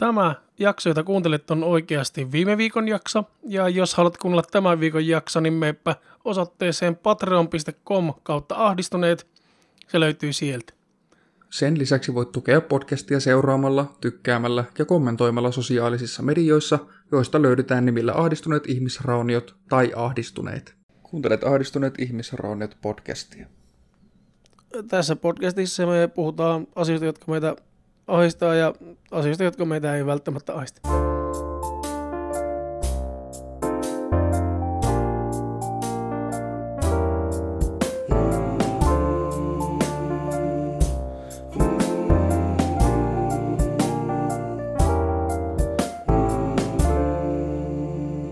Tämä jakso, jota kuuntelet, on oikeasti viime viikon jakso. Ja jos haluat kuunnella tämän viikon jakso, niin meepä osoitteeseen patreon.com kautta ahdistuneet. Se löytyy sieltä. Sen lisäksi voit tukea podcastia seuraamalla, tykkäämällä ja kommentoimalla sosiaalisissa medioissa, joista löydetään nimillä Ahdistuneet ihmisrauniot tai Ahdistuneet. Kuuntelet Ahdistuneet ihmisrauniot podcastia. Tässä podcastissa me puhutaan asioista, jotka meitä ahistaa ja asioista, jotka meitä ei välttämättä ahista.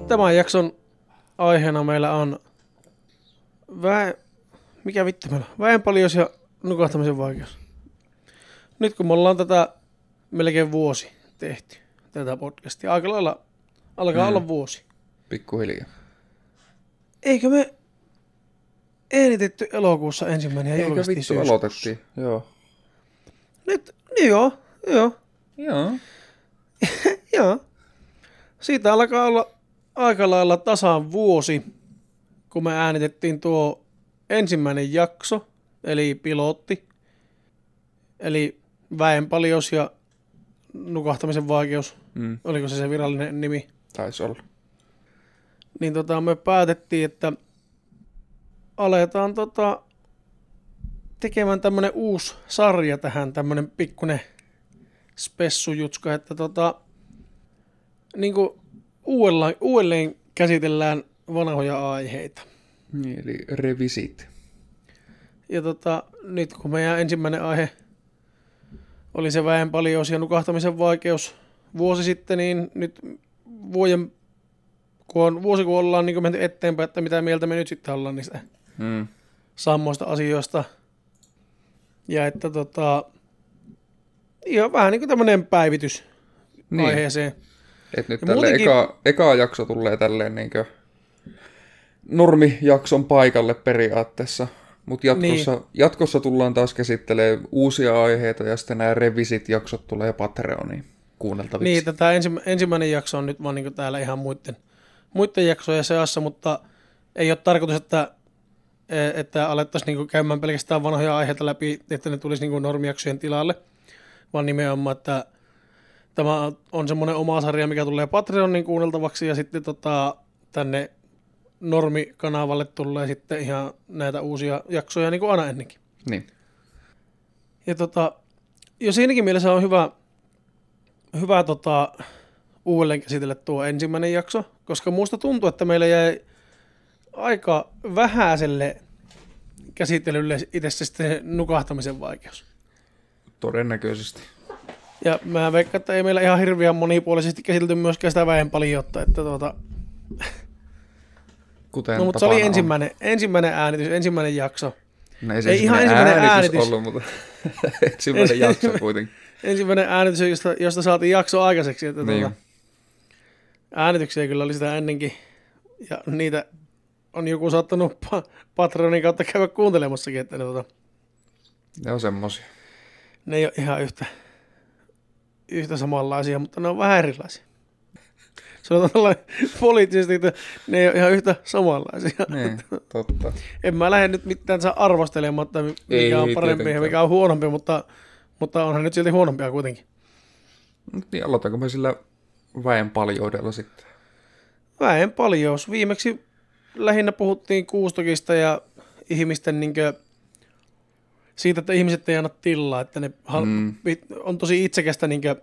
Tämän jakson aiheena meillä on väe... Mikä vittu meillä on? Väenpaljous ja nukahtamisen vaikeus. Nyt kun me ollaan tätä melkein vuosi tehty, tätä podcastia, aika lailla alkaa Mm. olla vuosi. Pikkuhiljaa. Eikö me äänitetty elokuussa ensimmäinen ja Eikö julkaistiin vittu syyskuussa? aloitettiin? Joo. Nyt, niin joo, joo, Joo. joo. Siitä alkaa olla aika lailla tasan vuosi, kun me äänitettiin tuo ensimmäinen jakso, eli pilotti, eli väenpaljous ja nukahtamisen vaikeus, Mm, oliko se se virallinen nimi, taisi olla. niin tota, me päätettiin, että aletaan tota, tekemään tämmönen uusi sarja tähän, tämmönen pikkunen spessujutska, että tota, niinku uudelleen, uudelleen käsitellään vanhoja aiheita. Niin, eli revisit. Ja tota, nyt kun meidän ensimmäinen aihe oli se väenpaljous ja nukahtamisen vaikeus vuosi sitten, niin nyt vuoden, kun on, vuosi kun ollaan niin menty eteenpäin, että mitä mieltä me nyt sitten ollaan niistä Mm. samoista asioista. Ja että tota, ihan vähän niin kuin tämmöinen päivitys Niin. aiheeseen. Et nyt Ja tälle muutenkin- eka, eka jakso tulee tälleen niinkö normijakson paikalle periaatteessa. Mutta jatkossa, niin. jatkossa tullaan taas käsittelemään uusia aiheita ja sitten nämä revisit-jaksot tulee Patreoniin kuunneltaviksi. Niin, tätä ensimmä, ensimmäinen jakso on nyt vaan niin täällä ihan muiden, muiden jaksojen seassa, mutta ei ole tarkoitus, että, että alettaisiin niin käymään pelkästään vanhoja aiheita läpi, että ne tulisi niin normijaksojen tilalle, vaan nimenomaan, että tämä on semmoinen oma sarja, mikä tulee Patreonin kuunneltavaksi ja sitten tota, tänne normikanavalle tulee sitten ihan näitä uusia jaksoja niin kuin aina ennenkin. niin. Ja tota, jo siinäkin mielessä on hyvä, hyvä tota, uudelleen käsitellä tuo ensimmäinen jakso, koska muusta tuntuu, että meillä jäi aika vähäiselle käsittelylle itse se sitten nukahtamisen vaikeus. Todennäköisesti. Ja mä veikkaan, että ei meillä ihan hirveän monipuolisesti käsitelty myöskään sitä väenpaljoutta, että tuota, Kuten no mutta se oli tapana on. ensimmäinen, ensimmäinen äänitys, ensimmäinen jakso. No ei se Ei ihan ensimmäinen ensimmäinen äänitys, äänitys. ollut, mutta ensimmäinen jakso kuitenkin. Ensimmäinen äänitys, josta, josta saatiin jakso aikaiseksi, että Niin. tuota, äänityksiä kyllä oli sitä ennenkin, ja niitä on joku saattanut pa- Patreonin kautta käydä kuuntelemassakin, että ne, tota, Ne on semmosia. ne ei ole ihan yhtä, yhtä samanlaisia, mutta ne on vähän erilaisia. Sanotaan tällainen poliittisesti, että ne ei ole ihan yhtä samanlaisia. Niin, totta. En mä lähde nyt mitään saa arvostelemaan, että mikä Ei, on parempi ja mikä on huonompi, mutta, mutta onhan nyt silti huonompia kuitenkin. Niin, aloitanko me sillä väen paljoudella sitten? Väen paljous. Viimeksi lähinnä puhuttiin kuustokista ja ihmisten niinkö, siitä, että ihmiset ei anna tilaa, että ne hal- Mm. on tosi itsekästä niinkö,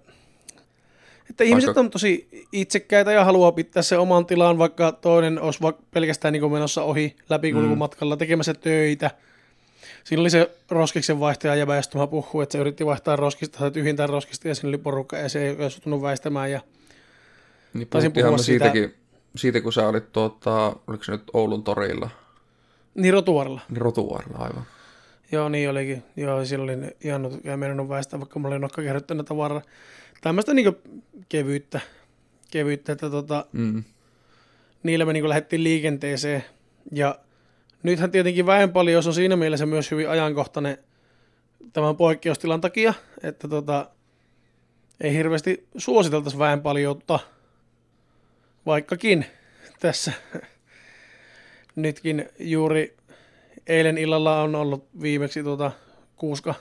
että ihmiset Aika- on tosi itsekkäitä ja haluaa pitää se oman tilan, vaikka toinen olisi vaikka pelkästään niin menossa ohi läpikulkumatkalla tekemässä töitä. Siinä oli se roskiksen vaihtaja ja väestymä puhuu, että se yritti vaihtaa roskista tai tyhjentää roskista ja siinä oli porukka ja se ei tuntunut väistämään. Ja Niin Taisin puhua siitä- siitäkin, siitä, kun sä olit tuota, oliko se nyt Oulun torilla, niin rotuarilla. niin rotuarilla aivan. Joo, niin olikin. Joo, silloin oli jäänyt ja meinannut väistää, vaikka mulla oli nokka kerryttänyt tavaraa. Tämmöistä niinku kevyyttä, kevyyttä, että tota, Mm. niillä me niinku lähdettiin liikenteeseen. Ja nythän tietenkin väenpaljous on siinä mielessä myös hyvin ajankohtainen tämän poikkeustilan takia, että tota, ei hirveästi suositeltaisi väenpaljoutta, vaikkakin tässä nytkin juuri eilen illalla on ollut viimeksi tuota kuuska,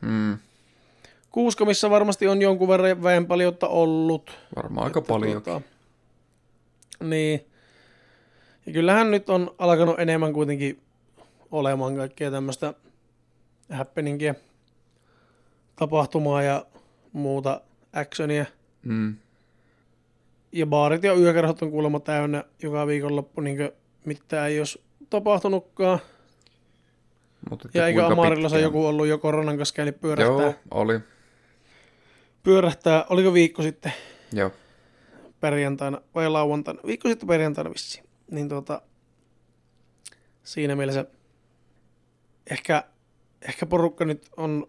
Mm. Kuuska, missä varmasti on jonkun verran väenpaljoutta ollut. Varmaan aika paljon. Tuota, niin. Ja kyllähän nyt on alkanut enemmän kuitenkin olemaan kaikkea tämmöistä happeningia, tapahtumaa ja muuta actionia. Mm. Ja baarit ja yökerhot on kuulemma täynnä joka viikonloppu, niin mitään ei olisi tapahtunutkaan. Mut Ja eikö Amarillossa pitkään? joku ollut jo koronan kanssa käynyt pyörähtää, Joo, oli. Pyörähtää, oliko viikko sitten Joo. perjantaina vai lauantaina, viikko sitten perjantaina vissiin. Niin tuota, siinä mielessä ehkä, ehkä porukka nyt on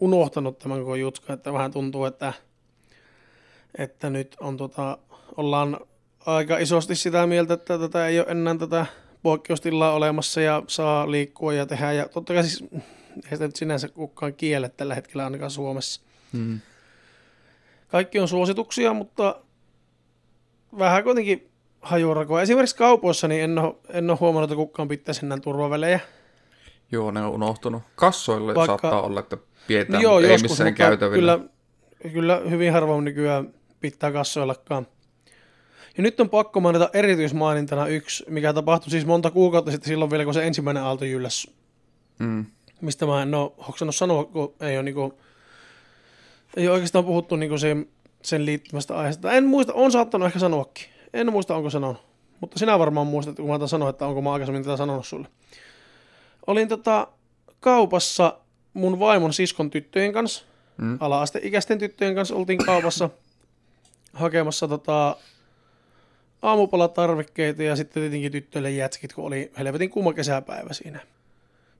unohtanut tämän koko jutska, että vähän tuntuu, että, että nyt on tota, ollaan aika isosti sitä mieltä, että tätä ei ole enää tätä poikkeustilaa olemassa ja saa liikkua ja tehdä. Ja totta kai siis ei sitä nyt sinänsä kukaan kiele tällä hetkellä ainakaan Suomessa. Mm. Kaikki on suosituksia, mutta vähän kuitenkin hajurakoa. Esimerkiksi kaupoissa niin en ole, en ole huomannut, että kukaan pitäisi enää turvavälejä. Joo, ne on unohtunut. Kassoille Vaikka- saattaa olla, että pidetään, No joo, mutta ei joskus, missään mutta käytävillä. kyllä, kyllä hyvin harvoin nykyään pitää kassoillakaan. Ja nyt on pakko mainita erityismainintana yksi, mikä tapahtui siis monta kuukautta sitten silloin vielä, kun se ensimmäinen aalto jylläs. Mm. Mistä mä en ole hoksannut sanoa, kun ei ole, niinku, ei ole oikeastaan puhuttu niinku sen, sen liittymästä aiheesta. En muista, on saattanut ehkä sanoakin. En muista, onko sanonut. Mutta sinä varmaan muistat, kun mä sanoa, että onko mä aikaisemmin tätä sanonut sulle. Olin tota kaupassa mun vaimon siskon tyttöjen kanssa. Mm. Ala-asteikäisten tyttöjen kanssa oltiin kaupassa hakemassa tota, aamupalatarvikkeita ja sitten tietenkin tyttöille jätskit, kun oli helvetin kuuma kesäpäivä siinä.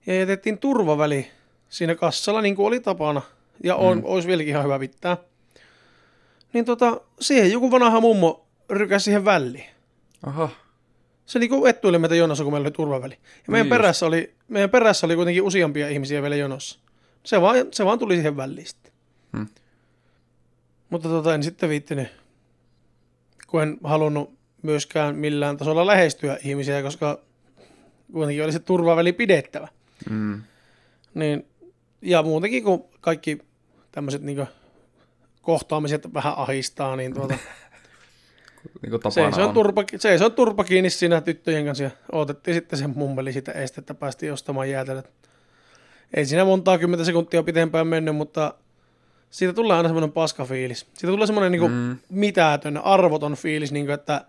Ja jätettiin turvaväli siinä kassalla, niin kuin oli tapana. Ja on, mm. olisi vieläkin ihan hyvä pitää. Niin tota, siihen joku vanha mummo rykäsi siihen väliin. Aha. Se niinku ettuili meitä jonossa, kun meillä oli turvaväli. Ja meidän, Niin just. perässä oli, meidän perässä oli kuitenkin useampia ihmisiä vielä jonossa. Se vaan, se vaan tuli siihen väliin sitten. Hmm. Mutta tota, en sitten viittinyt, kun en halunnut myöskään millään tasolla lähestyä ihmisiä, koska kuitenkin oli se turvaväli pidettävä. Mm. Niin, ja muutenkin kun kaikki tämmöiset niin kohtaamiset vähän ahistaa, niin tuota, Niin kuin se, tapana se, on turpa, se, se on turpa kiinni siinä tyttöjen kanssa ja odotettiin sitten sen mummeli sitä estettä, päästiin ostamaan jäätelöt. Ei siinä montaa kymmentä sekuntia pitempään mennyt, mutta siitä tulee aina semmoinen paska fiilis. Siitä tulee semmoinen niinku Mm. mitätön, arvoton fiilis, niinku, että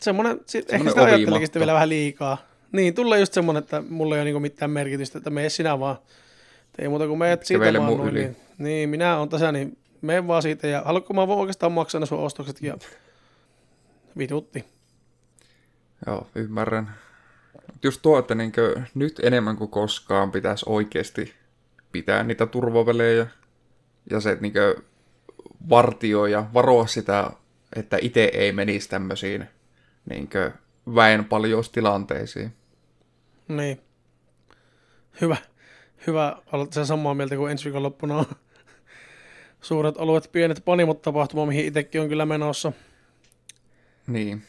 semmoinen, sit, ehkä Semmoinen sitä ajattelikin vielä vähän liikaa. Niin, tulee just semmoinen, että mulla ei ole niinku mitään merkitystä, että mene sinä vaan. Ei muuta kuin meet siitä vaan noin, yli. niin, niin, minä on tässä, niin mene vaan siitä ja haluatko mä voin oikeastaan maksaa ne sun ostoksetkin ja vitutti. Joo, ymmärrän. Just tuo, että niinkö nyt enemmän kuin koskaan pitäisi oikeasti pitää niitä turvavälejä ja se, että niinkö vartioi ja varoa sitä, että itse ei menisi tämmöisiin niinkö väenpaljoustilanteisiin. Niin. Hyvä. Hyvä olla sen samaa mieltä kuin ensi viikonloppuna on suuret alueet, pienet panimot tapahtuma, mihin itsekin on kyllä menossa. Niin.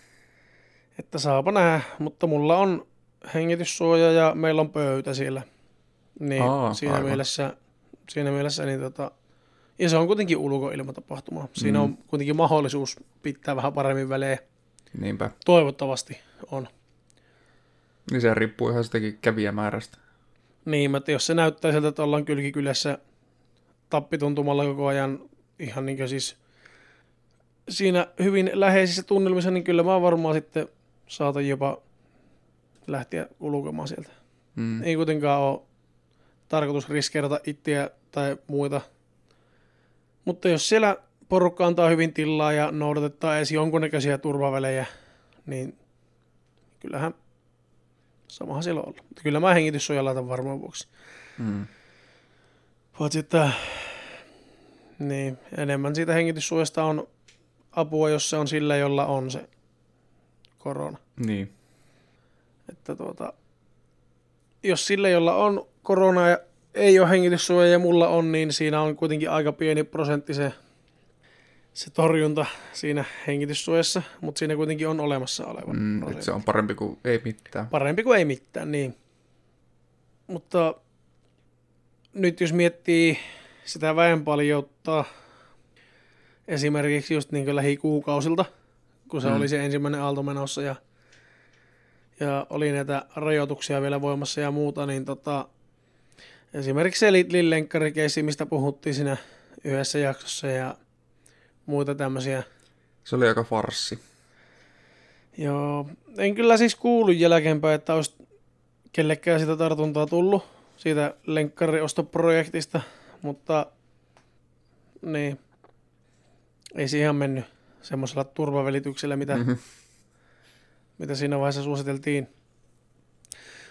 Että saapa nähdä, mutta mulla on hengityssuoja ja meillä on pöytä siellä. Niin Aa, siinä, aivan. mielessä, siinä mielessä, niin tota, ja se on kuitenkin ulkoilmatapahtuma. Siinä Mm. on kuitenkin mahdollisuus pitää vähän paremmin välejä. Niinpä. Toivottavasti on. Niin se riippuu ihan sitäkin kävijämäärästä. Niin, että jos se näyttää siltä, että ollaan kylkikylässä tappituntumalla koko ajan ihan niin kuin siis siinä hyvin läheisissä tunnelmissa, niin kyllä mä varmaan sitten saatan jopa lähteä ulkomaan sieltä. Mm. Ei kuitenkaan ole tarkoitus riskeerata itseä tai muita. Mutta jos siellä porukka antaa hyvin tilaa ja noudatetaan edes jonkunnäköisiä turvavälejä, niin kyllähän samahan siellä on ollut. Mutta kyllä mä hengityssuojan laitan varmaan vuoksi. Mm. Paitsi että niin, enemmän siitä hengityssuojasta on apua, jos se on sillä, jolla on se korona. Niin. Että tuota, jos sillä, jolla on korona ja ei ole hengityssuoja ja mulla on, niin siinä on kuitenkin aika pieni prosentti se, se torjunta siinä hengityssuojassa, mutta siinä kuitenkin on olemassa oleva Mm, että se on parempi kuin ei mitään. Parempi kuin ei mitään, niin. Mutta nyt jos miettii sitä väenpaljoutta esimerkiksi just niin lähikuukausilta, kun se Mm. oli se ensimmäinen aalto menossa ja, ja oli näitä rajoituksia vielä voimassa ja muuta, niin tota, esimerkiksi se Lillenkkari-keissi, mistä puhuttiin siinä yhdessä jaksossa ja muita tämmöisiä Se oli aika farssi. Joo, en kyllä siis kuullut jälkeenpäin, että olisi kellekään sitä tartuntaa tullut siitä lenkkariostoprojektista, mutta niin, ei se ihan mennyt semmoisella turvavälityksellä, mitä, Mhm. mitä siinä vaiheessa suositeltiin.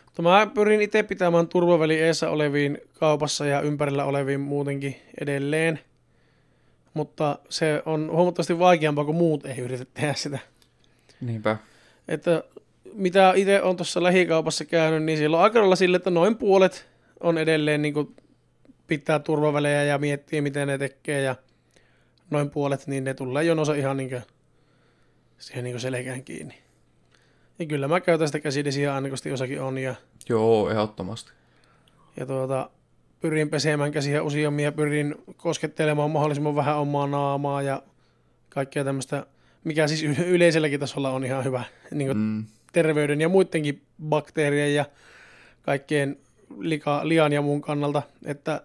Mutta mä pyrin itse pitämään turvaväli eessä oleviin kaupassa ja ympärillä oleviin muutenkin edelleen, mutta se on huomattavasti vaikeampaa, kun muut ei yritä tehdä sitä Niinpä. että mitä itse on tuossa lähikaupassa käynyt, niin siellä on aika lailla sille, että noin puolet on edelleen niin kuin pitää turvavälejä ja miettii, miten ne tekee ja noin puolet, niin ne tulee jonossa ihan niin kuin siihen niin kuin selkään kiinni. Ja kyllä mä käytän sitä käsidesiä aina, kun sitä jossakin on ja, Joo, ehdottomasti. ja tuota, pyrin pesemään käsiä useammin ja pyrin koskettelemaan mahdollisimman vähän omaa naamaa ja kaikkea tämmöistä, mikä siis yle- yleiselläkin tasolla on ihan hyvä. Niin Mm. terveyden ja muidenkin bakteerien ja kaikkien lika, lian ja muun kannalta, että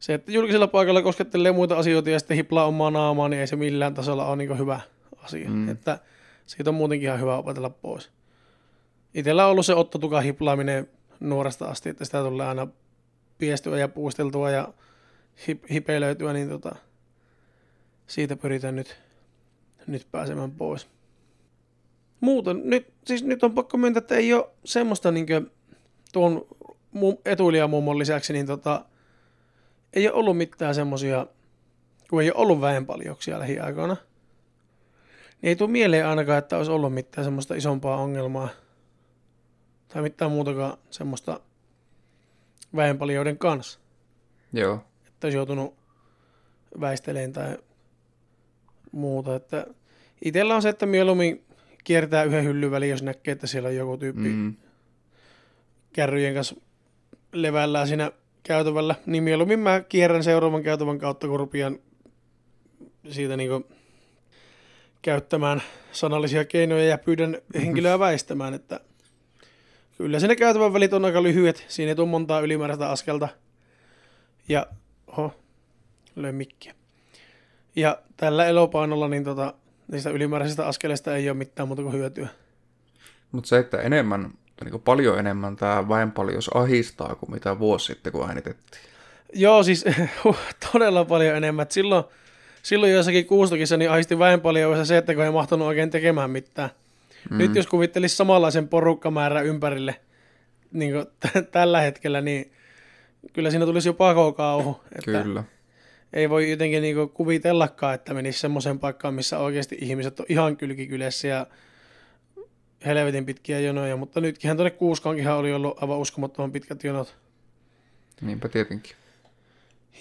se, että julkisella paikalla koskettelee muita asioita ja sitten hiplaa omaa naamaa, niin ei se millään tasolla ole niin hyvä asia. Mm. Että siitä on muutenkin ihan hyvä opetella pois. Itellä on ollut se ottotukan hiplaaminen nuoresta asti, että sitä tulee aina piestyä ja puisteltua ja hip, hipelöityä, niin tota, siitä pyritään nyt, nyt pääsemään pois. Muuten, nyt, siis nyt on pakko myöntää, että ei ole semmoista niin tuon mu- etuilijamummon lisäksi, niin tota, ei ole ollut mitään semmoisia, kun ei ole ollut väenpaljouksia lähiaikoina, niin ei tule mieleen ainakaan, että olisi ollut mitään semmoista isompaa ongelmaa tai mitään muutakaan semmoista väenpaljouden kanssa, Joo. että olisi joutunut väisteleen tai muuta. Että itellä on se, että mieluummin kiertää yhden hyllyn väliin, jos näkee, että siellä on joku tyyppi mm. Kärryjen kanssa levällään siinä käytävällä, niin mieluummin mä kierrän seuraavan käytävän kautta, kun rupean siitä niinku käyttämään sanallisia keinoja ja pyydän henkilöä väistämään, että kyllä siinä käytävän välit on aika lyhyet, siinä ei tule montaa ylimääräistä askelta. Ja, oho, löin mikkiä. Ja tällä elopainolla niin tota, niistä ylimääräisistä askeleista ei ole mitään muuta kuin hyötyä. Mutta se, että enemmän, niin paljon enemmän tämä väenpaljous ahistaa kuin mitä vuosi sitten, kun äänitettiin. Joo, siis todella paljon enemmän. Silloin, silloin jossakin kuustokissa niin aisti väen paljon se, että kun ei mahtanut oikein tekemään mitään. Mm. Nyt jos kuvittelisi samanlaisen porukkamäärän ympärille niin kuin t- tällä hetkellä, niin kyllä siinä tulisi jo pakokauhu. Että Kyllä. ei voi jotenkin niin kuvitellakaan, että menisi semmoiseen paikkaan, missä oikeasti ihmiset on ihan kylkikylässä ja helvetin pitkiä jonoja, mutta nytkin tuonne Kuuskaankinhan oli ollut aivan uskomattoman pitkät jonot. Niinpä tietenkin.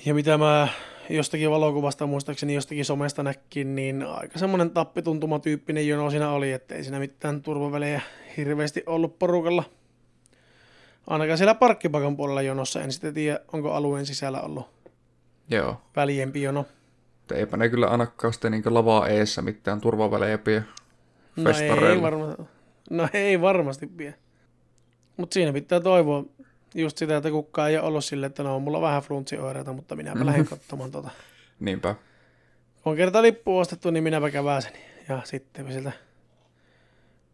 Ja mitä mä jostakin valokuvasta muistaakseni jostakin somesta näkin, niin aika semmoinen tappituntumatyyppinen jono siinä oli, että ei siinä mitään turvavälejä hirveästi ollut porukalla. Ainakaan siellä parkkipaikan puolella jonossa, en sitten tiedä, onko alueen sisällä ollut Joo. väljempi jono. Eipä ne kyllä ainakaan sitten niin lavaa eessä mitään turvavälejä pidä No ei, varma, no ei varmasti pidä. Mutta siinä pitää toivoa just sitä, että kukaan ei ole ollut silleen, että no mulla on vähän flunssioireita, mutta minäpä lähden katsomaan tota. Niinpä. Kun on kerta lippu ostettu, niin minäpä käväsen. Ja sitten sieltä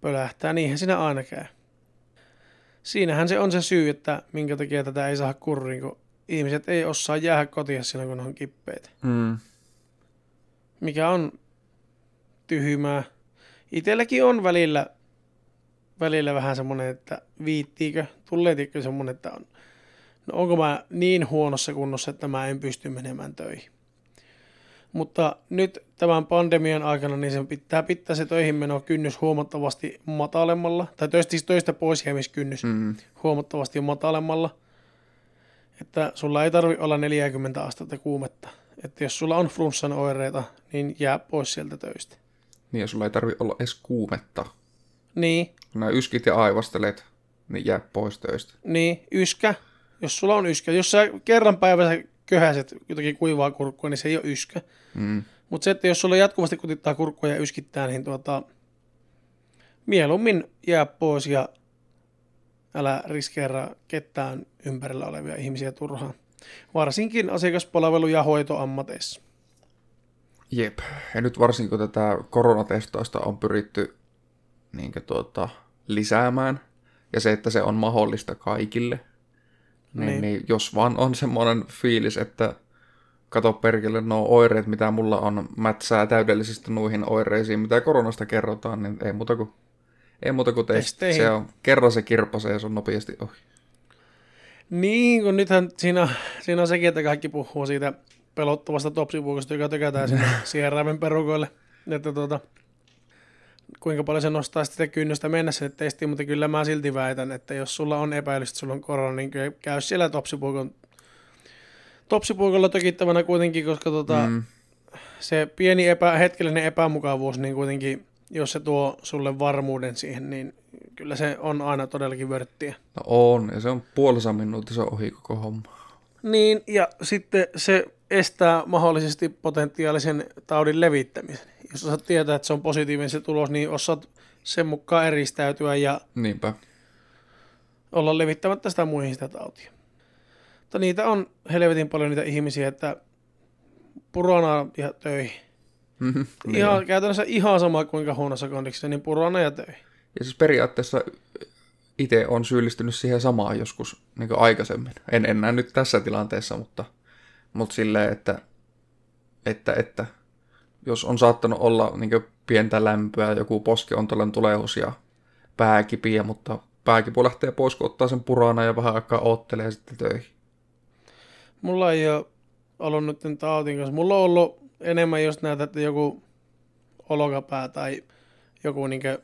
pölähtää. Niinhän siinä aina käy. Siinähän se on se syy, että minkä takia tätä ei saa kuriin, kun ihmiset ei osaa jäädä kotiin silloin, kun ne on kippeitä. Mm. Mikä on tyhmää. Itelläkin on välillä, välillä vähän semmoinen, että viittiikö, tulee tiedätkö semmoinen, että on, no onko mä niin huonossa kunnossa, että mä en pysty menemään töihin. Mutta nyt tämän pandemian aikana niin sen pitää pitää se töihin meno kynnys huomattavasti matalemmalla, tai töistä, siis töistä pois jäämiskynnys Mm. huomattavasti matalemmalla. että sulla ei tarvi olla 40 astetta kuumetta. Että jos sulla on flunssan oireita, niin jää pois sieltä töistä. Niin, ja sulla ei tarvi olla edes kuumetta. Niin, nämä yskit ja aivastelet, niin jää pois töistä. niin, yskä. Jos sulla on yskä. Jos sä kerran päivässä köhäset jotakin kuivaa kurkkua, niin se ei ole yskä. Mm. Mutta se, että jos sulla jatkuvasti kutittaa kurkkua ja yskittää, niin tuota, mieluummin jää pois ja älä riskeeraa ketään ympärillä olevia ihmisiä turhaan. Varsinkin asiakaspalvelu- ja hoitoammateissa. Jep. Ja nyt varsinkin kun tätä koronatestausta on pyritty niin tuota, lisäämään, ja se, että se on mahdollista kaikille, niin, Niin. niin. jos vaan on semmoinen fiilis, että kato perkele, nuo oireet, mitä mulla on, mätsää täydellisesti noihin oireisiin, mitä koronasta kerrotaan, niin ei muuta kuin, ei muuta kuin testi. Se on, kerran se kirpasee ja se on nopeasti ohi. Niin, kun nythän siinä, siinä on sekin, että kaikki puhuu siitä pelottavasta topsipuukosta, joka tykätään sinne sieraimen perukoille. Että tuota, kuinka paljon se nostaa sitä kynnystä mennä sinne testiin, mutta kyllä mä silti väitän, että jos sulla on epäilys, että sulla on korona, niin kyllä käy siellä topsipuukon, topsipuukolla tökittävänä kuitenkin, koska tota, Mm. se pieni epä, hetkellinen epämukavuus, niin kuitenkin, jos se tuo sulle varmuuden siihen, niin kyllä se on aina todellakin vörttiä. No on, ja se on puolessa minuutissa ohi koko homma. Niin, ja sitten se estää mahdollisesti potentiaalisen taudin levittämisen. Jos osaat tietää, että se on positiivinen se tulos, niin osaat sen mukaan eristäytyä ja Niinpä. olla levittämättä sitä muihin sitä tautia. Mutta niitä on helvetin paljon niitä ihmisiä, että purana ja töihin. Mhm, Niin. Ihan, käytännössä ihan sama kuinka huonossa kondiksessa, niin purana ja töihin. Ja siis periaatteessa itse on syyllistynyt siihen samaan joskus niin aikaisemmin. En enää nyt tässä tilanteessa, mutta, mutta silleen, että, että, että jos on saattanut olla niin pientä lämpöä, joku poskiontolon tulehus ja pääkipiä, mutta pääkipu lähtee pois, kun ottaa sen purana ja vähän aikaa oottelee sitten töihin. Mulla ei ole ollut nyt tämän tautin kanssa. Mulla on ollut enemmän just näitä, että joku olokapää tai joku niinkö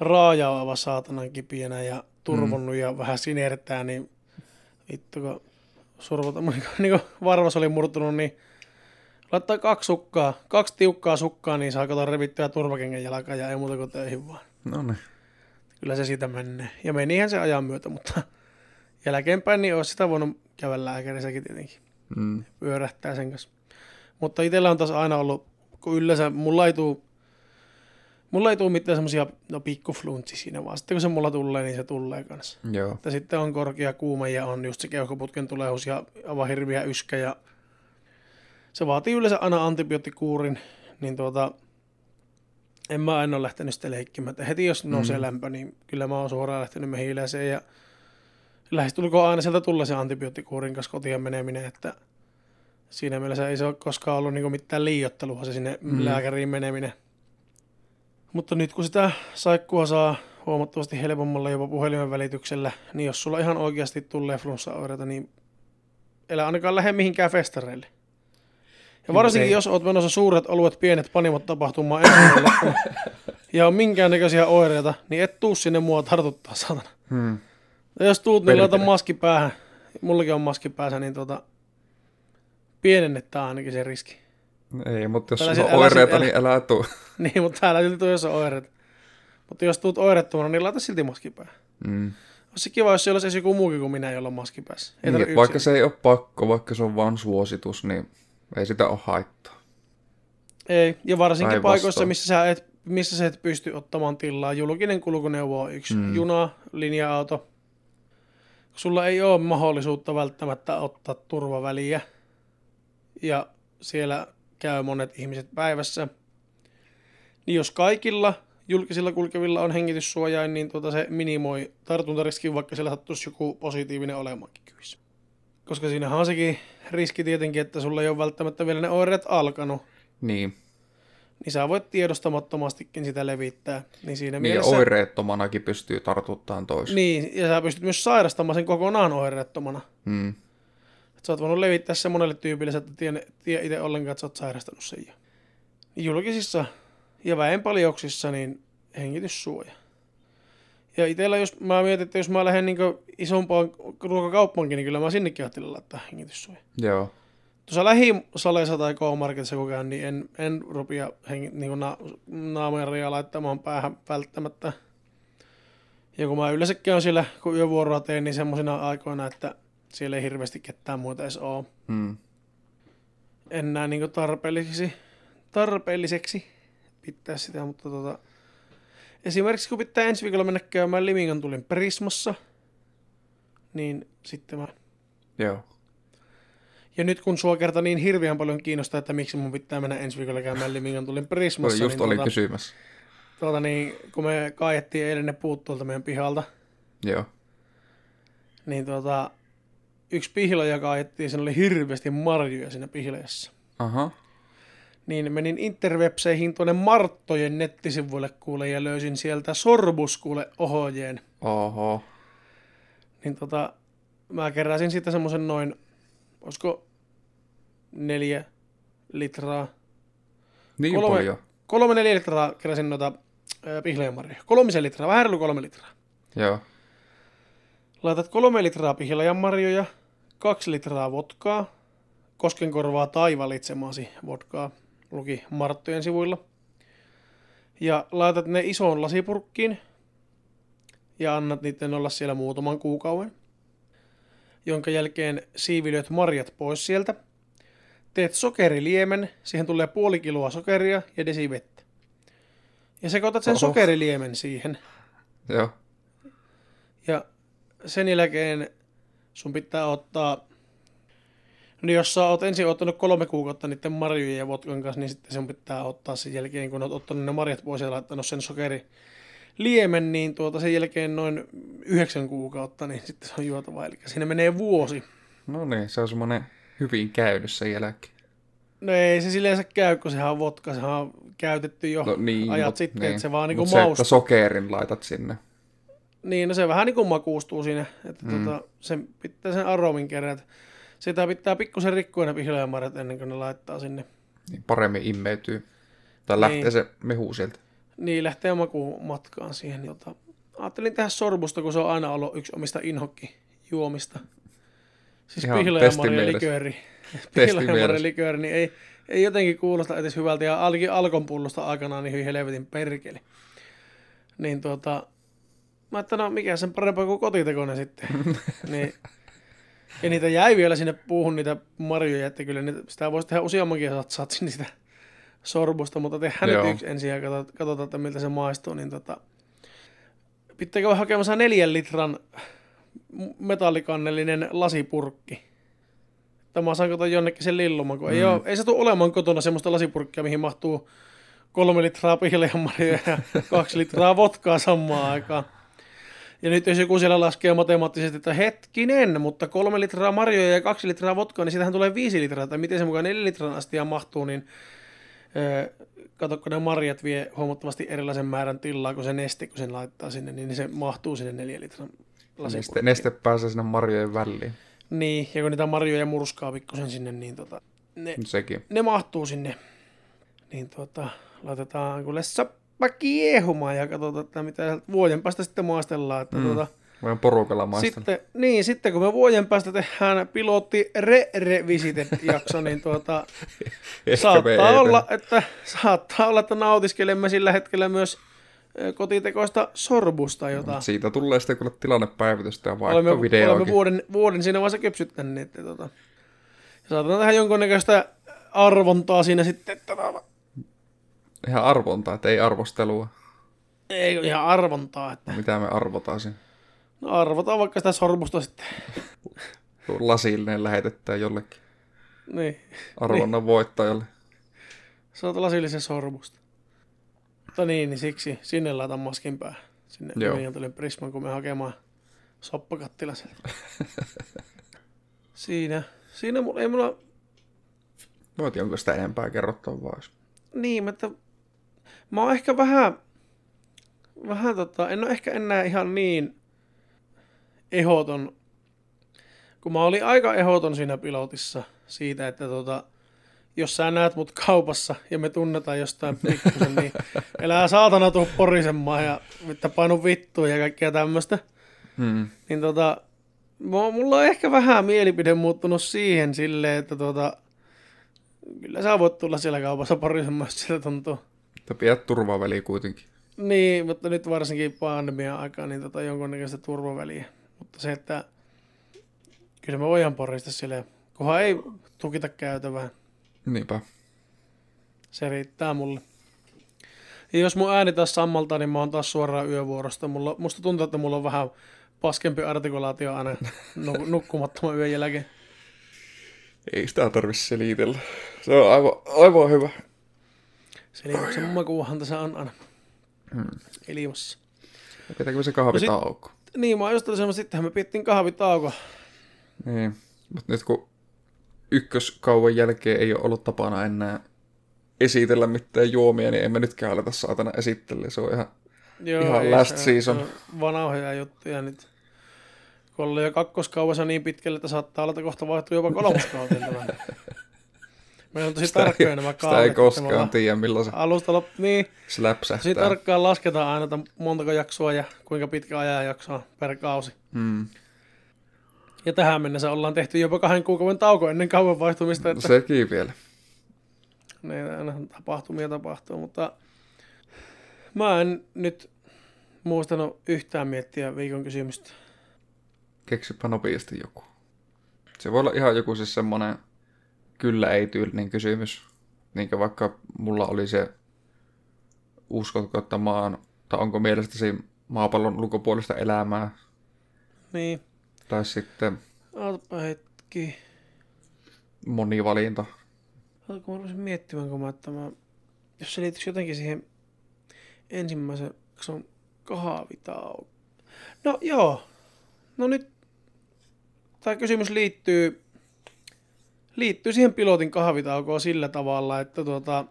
raajaava saatanan kipienä ja turvonnut mm. ja vähän sinertää, niin vittu kun survota, niin kuin, niin kuin varvas oli murtunut, niin laittaa kaksi sukkaa, kaksi tiukkaa sukkaa, niin saa kato revittyä turvakengän jalkaa ja ei muuta kuin töihin vaan. No niin. Kyllä se siitä menee. Ja menihän se ajan myötä, mutta jälkeenpäin niin olisi sitä voinut käydä lääkärissäkin tietenkin. Mm. pyörähtää sen kanssa. Mutta itsellä on taas aina ollut, kun yleensä mulla ei tuu, mulla ei tuu mitään semmosia, no pikkufluntsi siinä, vaan sitten kun se mulla tulee, niin se tulee kanssa. Joo. Ja sitten on korkea kuume ja on just se keuhkoputken tulehus ja aivan hirviä yskä ja se vaatii yleensä aina antibioottikuurin, niin tuota, en mä aina ole lähtenyt sitä leikkimään. Että heti jos nousee mm. lämpö, niin kyllä mä oon suoraan lähtenyt mehiläiseen ja lähestulkoon aina sieltä tulee se antibioottikuurin kanssa kotiin meneminen, että siinä mielessä ei se ole koskaan ollut niinku mitään liiottelua se sinne. Mm. lääkäriin meneminen. Mutta nyt kun sitä saikkua saa huomattavasti helpommalla jopa puhelimen välityksellä, niin jos sulla ihan oikeasti tulee flunssaoireita, niin älä ainakaan lähde mihinkään festareille. Ja varsinkin ei. jos oot menossa suuret oluet, pienet panimot tapahtumaan ensi viikolla, ja on minkäännäköisiä oireita, niin et tuu sinne mua tartuttaa, saatana. Hmm. Ja jos tuut, niin laita maski päähän. Mullakin on maski päässä, niin tota, pienennetään ainakin se riski. Ei, mutta jos sulla on oireita, älä- niin älä tuu. Niin, mutta älä silti tuu, jos on oireet. Mutta jos tuut oirettomana, niin laita silti maski päähän. Mm. Olisi kiva, jos siellä olisi joku muukin kuin minä, jolla on maski päässä. Ei Niin, vaikka se ei ole pakko, vaikka se on vain suositus, niin ei sitä ole haittaa. Ei, ja varsinkin paikoissa, missä sä, et, missä sä et pysty ottamaan tilaa. Julkinen kulkuneuvo on yksi. Mm. Juna, linja-auto. Sulla ei ole mahdollisuutta välttämättä ottaa turvaväliä. Ja siellä käy monet ihmiset päivässä. Niin jos kaikilla julkisilla kulkevilla on hengityssuojain, niin tuota se minimoi tartuntariskin, vaikka siellä sattuisi joku positiivinen olemaankin kyvissä. Koska siinähän on sekin riski tietenkin, että sulla ei ole välttämättä vielä ne oireet alkanut Niin, niin sä voit tiedostamattomastikin sitä levittää. Niin siinä niin ja mielessä... oireettomanakin pystyy tartuttamaan toisen. Niin, ja sä pystyt myös sairastamaan sen kokonaan oireettomana. Mm. Sä oot voinut levittää sen monelle tyypille, että tiedä, tiedä itse ollenkaan, että sä oot sairastanut sen julkisissa ja väenpaljouksissa niin hengityssuoja. Ja itsellä, jos mä mietin, että jos mä lähden niin isompaan ruokakauppaankin, niin kyllä mä sinnekin ajattelin laittaa hengityssuoja. Joo. Tuossa lähisaleissa tai K-Marketissa kun käyn, niin en, en rupia hengi, niin na, naameria laittamaan päähän välttämättä. Ja kun mä yleensä käyn siellä, kun yövuoroa teen, niin semmoisina aikoina, että siellä ei hirveästi ketään muuta edes ole. Mm. En näe niin tarpeelliseksi, tarpeelliseksi pitää sitä, mutta tota, esimerkiksi kun pitää ensi viikolla mennä käymään Limingan tulin Prismassa, niin sitten mä... Joo. Ja nyt kun sua kerta niin hirveän paljon kiinnostaa, että miksi mun pitää mennä ensi viikolla käymään Limingan tulin Prismassa, Just niin, olin tuota, kysymässä. tuota, niin kun me kaiettiin eilen ne puut tuolta meidän pihalta, Joo. niin tuota, yksi pihlaja kaiettiin, siinä oli hirveästi marjoja siinä pihlajassa. Aha. Niin menin interwebseihin tuonne Marttojen nettisivuille kuule ja löysin sieltä sorbuskuule ohojeen. Oho. Niin tota, mä keräsin siitä semmoisen noin, olisiko neljä litraa, Niin Kolme- paljon. kolme neljä litraa keräsin noita pihlajanmarjoja. Kolmisen litraa, vähän reilu kolme litraa. Joo. Laitat kolme litraa pihlajanmarjoja, kaksi litraa vodkaa, koskenkorvaa tai valitsemasi vodkaa, luki Marttojen sivuilla. Ja laitat ne isoon lasipurkkiin ja annat niiden olla siellä muutaman kuukauden. Jonka jälkeen siivilöit marjat pois sieltä. Teet sokeriliemen, siihen tulee puoli kiloa sokeria ja desi vettä. Ja sekoitat sen Oho. sokeriliemen siihen. Joo. Ja sen jälkeen sun pitää ottaa, no jos sä oot ensin ottanut kolme kuukautta niiden marjojen ja vodkan kanssa, niin sitten sun pitää ottaa sen jälkeen, kun oot ottanut ne marjat pois ja laittanut sen sokeri liemen, niin tuota sen jälkeen noin yhdeksän kuukautta, niin sitten se on juotava. Eli siinä menee vuosi. No niin, se on semmoinen hyvin käynyt sen jälkeen. No ei se silleen käy, kun sehän on vodka, sehän on käytetty jo No niin, ajat mut- sitten, niin. että se vaan niinku Mut se, että sokerin laitat sinne. Niin, no se vähän niin kuin makuustuu siinä, että Mm. tota, sen pitää sen aromin kerätä. Sitä pitää pikkusen rikkoa ne pihlajanmarjat ennen kuin ne laittaa sinne. Niin paremmin immeytyy. Tai lähtee Niin. se mehu sieltä. Niin, lähtee makuun matkaan siihen. Jota. Ajattelin tehdä sorbusta, kun se on aina ollut yksi omista inhokki juomista. Siis Ihan pihlajanmarjalikööri. Testimielessä. Pihlajanmarjalikööri, niin ei, ei jotenkin kuulosta edes hyvältä. Ja ainakin alkon pullosta aikanaan niin hyvin helvetin perkeli. Niin tuota, mä että no mikä sen parempaa kuin kotitekoinen sitten. niin, ja niitä jäi vielä sinne puuhun niitä marjoja, että kyllä niitä, sitä voisi tehdä useammankin satsin sitä sorbusta, mutta tehdään Joo. nyt yksi ensin ja katsotaan, että miltä se maistuu. Niin tota, pitääkö olla hakemassa neljän litran metallikannellinen lasipurkki. Tämä saan katsoa jonnekin sen lilluman, kun mm. ei, ole, ei se tule olemaan kotona semmoista lasipurkkia, mihin mahtuu kolme litraa pihlajanmarjoja ja kaksi litraa vodkaa samaan aikaan. Ja nyt jos joku siellä laskee matemaattisesti, että hetkinen, mutta kolme litraa marjoja ja kaksi litraa vodkaa, niin siitähän tulee viisi litraa, tai miten se mukaan neljä litran astia mahtuu, niin kato, kun ne marjat vie huomattavasti erilaisen määrän tilaa kuin se neste, kun sen laittaa sinne, niin se mahtuu sinne neljä litran Neste, neste pääsee sinne marjojen väliin. Niin, ja kun niitä marjoja murskaa pikkusen sinne, niin tota, ne, Sekin. ne mahtuu sinne. Niin tota, laitetaan kuule sappa kiehumaan ja katsotaan, että mitä vuoden päästä sitten maistellaan. Että Mm. mm. tuota, Voin porukalla maistaa. sitten, niin, sitten kun me vuoden päästä tehdään pilotti re-revisited jakso, niin tuota, saattaa, olla, että, saattaa olla, että nautiskelemme sillä hetkellä myös kotitekoista sorbusta, jota Siitä tulee sitten kuule tilannepäivitystä ja vaikka olemme, olemme videoakin. vuoden, vuoden siinä vaiheessa kypsyttäneet. Että, tota, ja saatetaan tehdä jonkunnäköistä arvontaa siinä sitten, että tota, Ihan arvontaa, että ei arvostelua. ei ihan arvontaa, että No, mitä me arvotaan siinä. no arvotaan vaikka sitä sorbusta sitten. Lasillinen lähetetään jollekin Niin, arvonnan voittajalle. saat lasillisen sorbusta. Mutta niin, niin siksi sinne laitan maskin päähän. Sinne. Joo. Prisman, kun me hakemaan soppakattila siinä, siinä mulla, ei mulla, Voit onko sitä enempää kerrottavaa. niin, että mä oon ehkä vähän, vähän tota, en ole ehkä enää ihan niin ehoton, kun mä olin aika ehoton siinä pilotissa siitä, että tota, jos sä näet mut kaupassa ja me tunnetaan jostain pikkusen, niin elää saatana tuu porisemaan ja mitä painu vittua ja kaikkea tämmöistä. Mm. Niin tota, mulla on ehkä vähän mielipide muuttunut siihen silleen, että tota, kyllä sä voit tulla siellä kaupassa porisemaan, jos sitä tuntuu. Mutta pidät turvaväliä kuitenkin. Niin, mutta nyt varsinkin pandemian aikaa, niin tota jonkunnäköistä turvaväliä. Mutta se, että kyllä me voidaan porista sille, kunhan ei tukita käytävää. Niinpä. Se riittää mulle. Ja jos mun ääni taas sammaltaa, niin mä oon taas suoraan yövuorosta. Mulla, musta tuntuu, että mulla on vähän paskempi artikulaatio aina nuk- nukkumattoman yön jälkeen. Ei sitä tarvi selitellä. Se on aivan, aivan hyvä. Selityksen makuuhan tässä on aina Hmm. ilmassa. Pitääkö se kahvitauko? Niin, mä ajattelin semmoista, sittenhän me pittiin kahvitauko. Niin. Mutta nyt kun ykköskauan jälkeen ei ole ollut tapana enää esitellä mitään juomia, niin emme nytkään aleta saatana esittelee. Se on ihan Joo, Ihan last se- season. se Vanhoja juttuja nyt. Kun ollaan jo kakkoskaudessa niin pitkälle, että saattaa olla, että kohta vaihtuu jopa kolmoskauteen tämä. Meillä on tosi sitä, tarkkoja nämä sitä kaavet. ei koskaan tiedä, milloin se Alusta lop... Niin, tosi släpsähtää. tarkkaan lasketaan aina, että montako jaksoa ja kuinka pitkä ajanjaksoa per kausi. Mm. Ja tähän mennessä ollaan tehty jopa kahden kuukauden tauko ennen kauan vaihtumista, että Sekin vielä. ne aina tapahtumia tapahtuu, mutta mä en nyt muistanut yhtään miettiä viikon kysymystä. Keksipä nopeasti joku. Se voi olla ihan joku siis semmonen kyllä ei tyylinen kysymys. Niin vaikka mulla oli se, uskotko, että maan, tai onko mielestäsi maapallon ulkopuolista elämää, Niin, tai sitten ootapa hetki. monivalinta. Oletko mä rupesin miettimään, kun mä, että mä, jos se liittyisi jotenkin siihen ensimmäisen jakson kahvitauko. No joo, no nyt tämä kysymys liittyy, liittyy siihen pilotin kahvitaukoon sillä tavalla, että, tuota,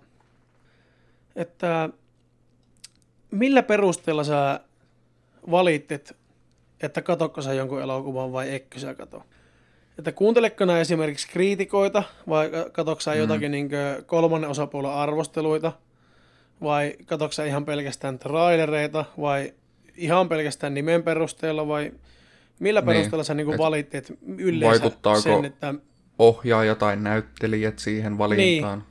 että millä perusteella sä valittet, että katokko sä jonkun elokuvan vai etkö sä kato? Että kuuntelekko nää esimerkiksi kriitikoita vai katokko sä jotakin niin kolmannen osapuolen arvosteluita? Vai katokko sä ihan pelkästään trailereita vai ihan pelkästään nimen perusteella vai millä Niin, perusteella sä niin et valitit yleensä vaikuttaako- sen, että Ohjaaja tai näyttelijät siihen valintaan.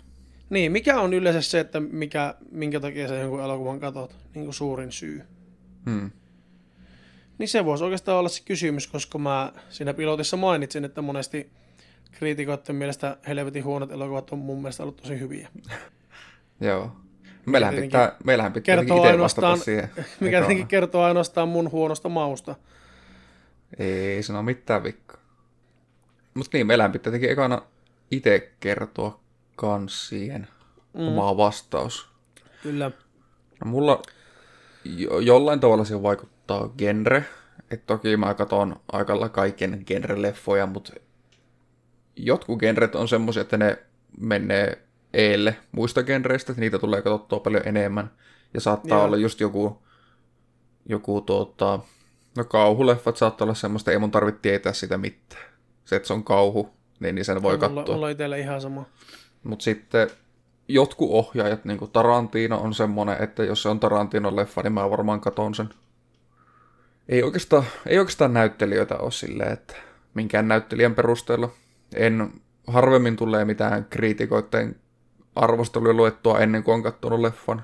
niin, mikä on yleensä se, että mikä, minkä takia sä jonkun elokuvan katot, niin kuin suurin syy. Hmm. Niin se voisi oikeastaan olla se kysymys, koska mä siinä pilotissa mainitsin, että monesti kriitikoiden mielestä helvetin huonot elokuvat on mun mielestä ollut tosi hyviä. Joo. Meillähän pitää, meillähän pitää kertoo ainoastaan- siihen. Mikä tietenkin kertoo ainoastaan mun huonosta mausta. Ei sano mitään vikkaa. Mutta niin, meillähän pitää tietenkin ekana itse kertoa kans siihen mm. oma vastaus. Kyllä. No mulla jo, jollain tavalla se vaikuttaa genre. Et toki mä katson aika lailla kaiken genre-leffoja, mutta jotkut genret on semmoisia, että ne menee eelle muista genreistä, että niitä tulee katsottua paljon enemmän. Ja saattaa Joo. olla just joku, joku tuota, no kauhuleffat saattaa olla semmoista, ei mun tarvitse tietää sitä mitään. Se, että se on kauhu, niin, niin sen voi mulla, katsoa. mulla on itsellä ihan sama. Mutta sitten jotkut ohjaajat, niin kuin Tarantino on semmonen, että jos se on Tarantinon leffa, niin mä varmaan katon sen. Ei oikeastaan, ei oikeastaan näyttelijöitä ole silleen, että minkään näyttelijän perusteella. En, harvemmin tulee mitään kriitikoiden arvosteluja luettua ennen kuin on katsonut leffan.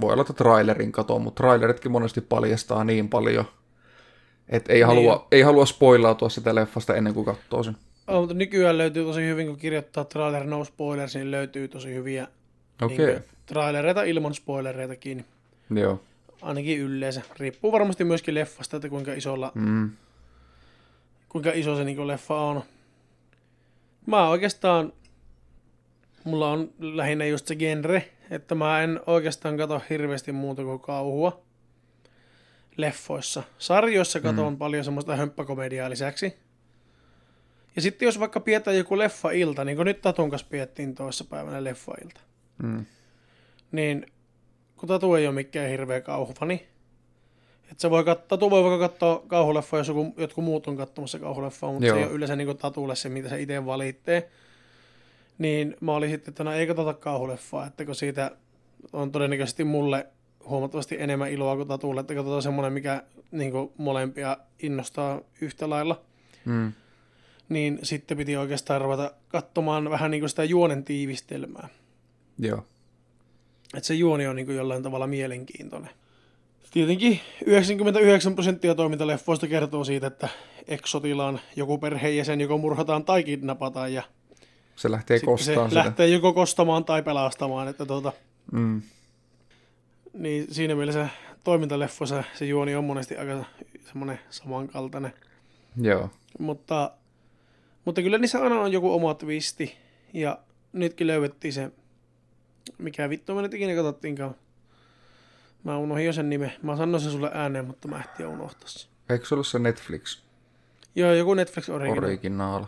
Voi olla, että trailerin katon, mutta traileritkin monesti paljastaa niin paljon, että ei, halua, Niin. ei halua spoilautua sitä leffasta ennen kuin katsoo sen. Oh, mutta nykyään löytyy tosi hyvin, kun kirjoittaa trailer no spoilers, niin löytyy tosi hyviä Okei, niin trailereita ilman spoilereitakin. joo. Ainakin yleensä. Riippuu varmasti myöskin leffasta, että kuinka isolla Mm. kuinka iso se niin leffa on. Mä oikeastaan, mulla on lähinnä just se genre, että mä en oikeastaan kato hirveästi muuta kuin kauhua leffoissa. Sarjoissa katon mm. paljon semmoista hömppäkomediaa lisäksi. Ja sitten jos vaikka pidetään joku leffa-ilta, niin kuin nyt Tatun kanssa pidettiin toissa päivänä leffa-ilta, Mm. niin kun Tatu ei ole mikään hirveä kauhufani, että se voi katsoa, Tatu voi vaikka katsoa kauhuleffa, jos joku, jotkut muut on katsomassa kauhuleffaa, mutta Joo. se ei ole yleensä niin Tatulle se, mitä se itse valittee. Niin mä olin sitten, että no ei katsota kauhuleffaa, että kun siitä on todennäköisesti mulle huomattavasti enemmän iloa kuin Tatulle, että katsotaan semmoinen, mikä niin molempia innostaa yhtä lailla. Mm. Niin sitten piti oikeastaan ruveta katsomaan vähän niin kuin sitä juonen tiivistelmää. Joo. Että se juoni on niin kuin jollain tavalla mielenkiintoinen. Tietenkin 99 prosenttia toimintaleffoista kertoo siitä, että eksotilaan joku perheenjäsen joko murhataan tai kidnapataan ja se lähtee sitten se sitä. lähtee joko kostamaan tai pelastamaan. Että tuota, Mm. Niin siinä mielessä toimintaleffoissa se juoni on monesti aika semmoinen samankaltainen. Joo. Mutta, mutta kyllä niissä aina on joku oma twisti. Ja nytkin löydettiin se, mikä vittu me nyt ikinä katsottiinkaan. Mä unohdin jo sen nimen. Mä sanoin sen sulle ääneen, mutta mä ehtin unohtaa sen. Eikö se ollut se Netflix Joo, joku Netflix original. originaal,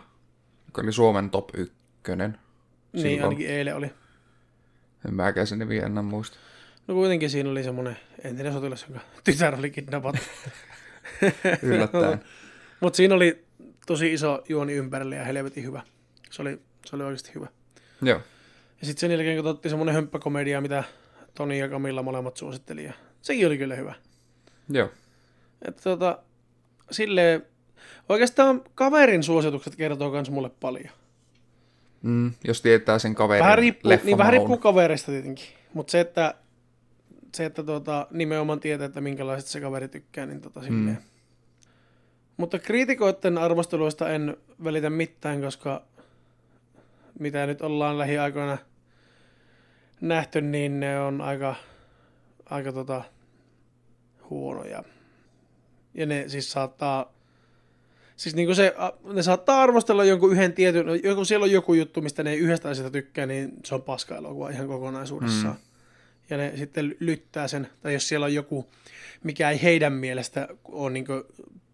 joka oli Suomen top ykkönen? Niin, silloin. ainakin eilen oli. En mäkään sen nimi enää muista. No kuitenkin siinä oli semmoinen entinen sotilas, jonka tytär oli kidnappattu. Yllättäen. Mutta siinä oli tosi iso juoni ympärille ja helvetin hyvä. Se oli, se oli oikeasti hyvä. Joo. Ja sitten sen jälkeen katsottiin semmoinen hömppäkomedia, mitä Toni ja Camilla molemmat suositteli. Ja sekin oli kyllä hyvä. Joo. Että tota, silleen, oikeastaan kaverin suositukset kertoo myös mulle paljon. Mm, jos tietää sen kaverin Vähän riippuu, niin vähän riippuu kaverista tietenkin. Mutta se, että, se, että tota, nimenomaan tietää, että minkälaiset se kaveri tykkää, niin tota silleen. Mm. Mutta kriitikoiden arvosteluista en välitä mitään, koska mitä nyt ollaan lähiaikoina nähty, niin ne on aika, aika tota, huonoja. Ja ne siis saattaa, siis niin se, ne saattaa arvostella jonkun yhden tietyn, joku, siellä on joku juttu, mistä ne ei yhdestä asiasta tykkää, niin se on paska elokuva ihan kokonaisuudessaan. Mm. Ja ne sitten lyttää sen, tai jos siellä on joku, mikä ei heidän mielestä ole niin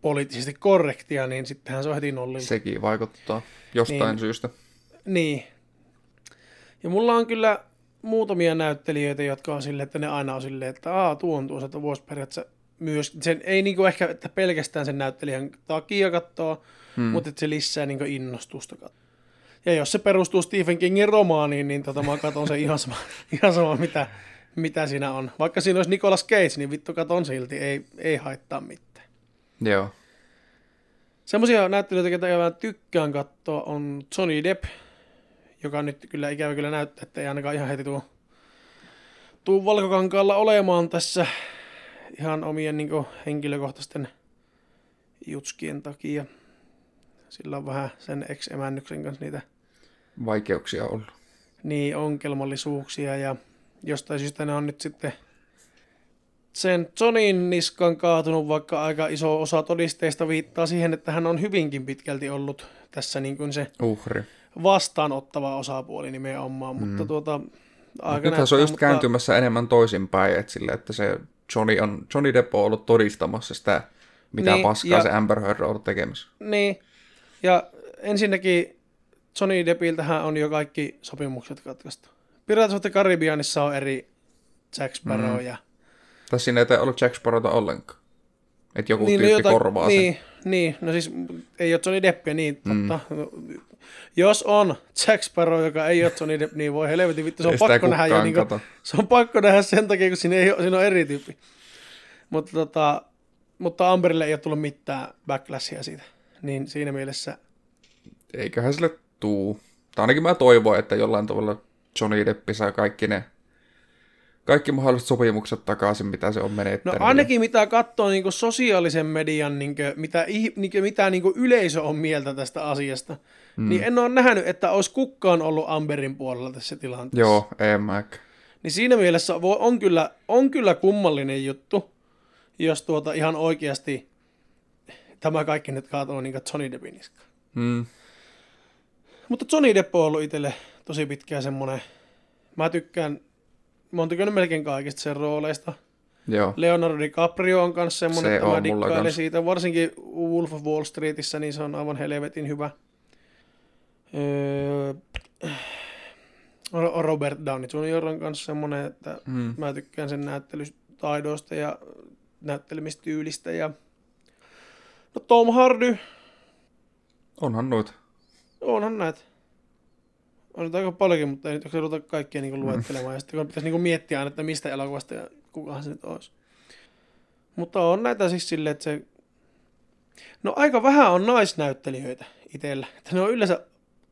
poliittisesti korrektia, niin sittenhän se on heti nollilla. Sekin vaikuttaa jostain Niin. syystä. Niin. Ja mulla on kyllä muutamia näyttelijöitä, jotka on silleen, että ne aina on silleen, että aa, tuo on tuossa, että voisi periaatteessa myös, sen ei niinku ehkä että pelkästään sen näyttelijän takia katsoa, Hmm. mm. mutta että se lisää niinku innostusta katsoa. Ja jos se perustuu Stephen Kingin romaaniin, niin tota, mä katson sen ihan sama, ihan sama mitä, mitä siinä on. Vaikka siinä olisi Nicolas Cage, niin vittu katon silti, ei, ei haittaa mitään. Joo. Semmoisia näyttelijöitä, ketä mä tykkään katsoa, on Johnny Depp, joka nyt kyllä ikävä kyllä näyttää, että ei ainakaan ihan heti tuu, tuu valkokankaalla olemaan tässä ihan omien niin henkilökohtaisten jutskien takia. Sillä on vähän sen ex-emännyksen kanssa niitä Vaikeuksia ollut. niin onkelmallisuuksia ja jostain syystä ne on nyt sitten sen Johnin niskan kaatunut, vaikka aika iso osa todisteista viittaa siihen, että hän on hyvinkin pitkälti ollut tässä niin kuin se Uhri. vastaanottava osapuoli nimenomaan, mm. mutta tuota, aika Nythän se on just mutta, kääntymässä enemmän toisinpäin, että, sille, että se Johnny, on, Johnny Depp on ollut todistamassa sitä, mitä niin, paskaa ja- se Amber Heard on ollut tekemässä. Niin, ja ensinnäkin Johnny Deppiltähän on jo kaikki sopimukset katkaistu. Pirates of the Caribbeanissa on eri Jack Sparrow Mm. Tai siinä ei ollut Jack Sparrowta ollenkaan. Että joku niin, no tyyppi jota- korvaa niin, sen. Niin, no siis ei ole Johnny Deppia, niin Mm. totta. Jos on Jack Sparrow, joka ei ole Johnny Depp, niin voi helvetin vittu, se on pakko nähdä jo, niin kuin, se on pakko nähdä sen takia, kun siinä, ei, ole- siinä on eri tyyppi. Mutta, tota, mutta Amberille ei ole tullut mitään backlashia siitä. Niin siinä mielessä, Eiköhän sille tuu. Tai ainakin mä toivon, että jollain tavalla Johnny Depp saa kaikki ne kaikki mahdolliset sopimukset takaisin, mitä se on no menettänyt. ainakin mitä katsoo niin sosiaalisen median, niin kuin, mitä, niin kuin, mitä niin yleisö on mieltä tästä asiasta, mm. niin en ole nähnyt, että olisi kukaan ollut Amberin puolella tässä tilanteessa. Joo, en mäkään. Niin siinä mielessä voi, on, kyllä, on kyllä kummallinen juttu, jos tuota ihan oikeasti tämä kaikki nyt kaatoo niin Johnny Deppin niskaan. Mm. Mutta Johnny Depp on ollut itselle tosi pitkään semmoinen, mä tykkään, mä oon tykännyt melkein kaikista sen rooleista. Joo. Leonardo DiCaprio on kanssa semmoinen, Se että mä dikkailen kans. siitä. Varsinkin Wolf of Wall Streetissä, niin se on aivan helvetin hyvä. Öö, Robert Downey Jr. on kanssa semmoinen, että Mm. mä tykkään sen näyttelytaidoista ja näyttelemistyylistä. Ja... No Tom Hardy, Onhan noita. onhan näet. On nyt aika paljonkin, mutta ei nyt ruveta kaikkia niin luettelemaan. Ja sitten kun pitäisi niin miettiä aina, että mistä elokuvasta ja kukahan se nyt olisi. Mutta on näitä siis silleen, että se... No aika vähän on naisnäyttelijöitä itsellä. Että ne on yleensä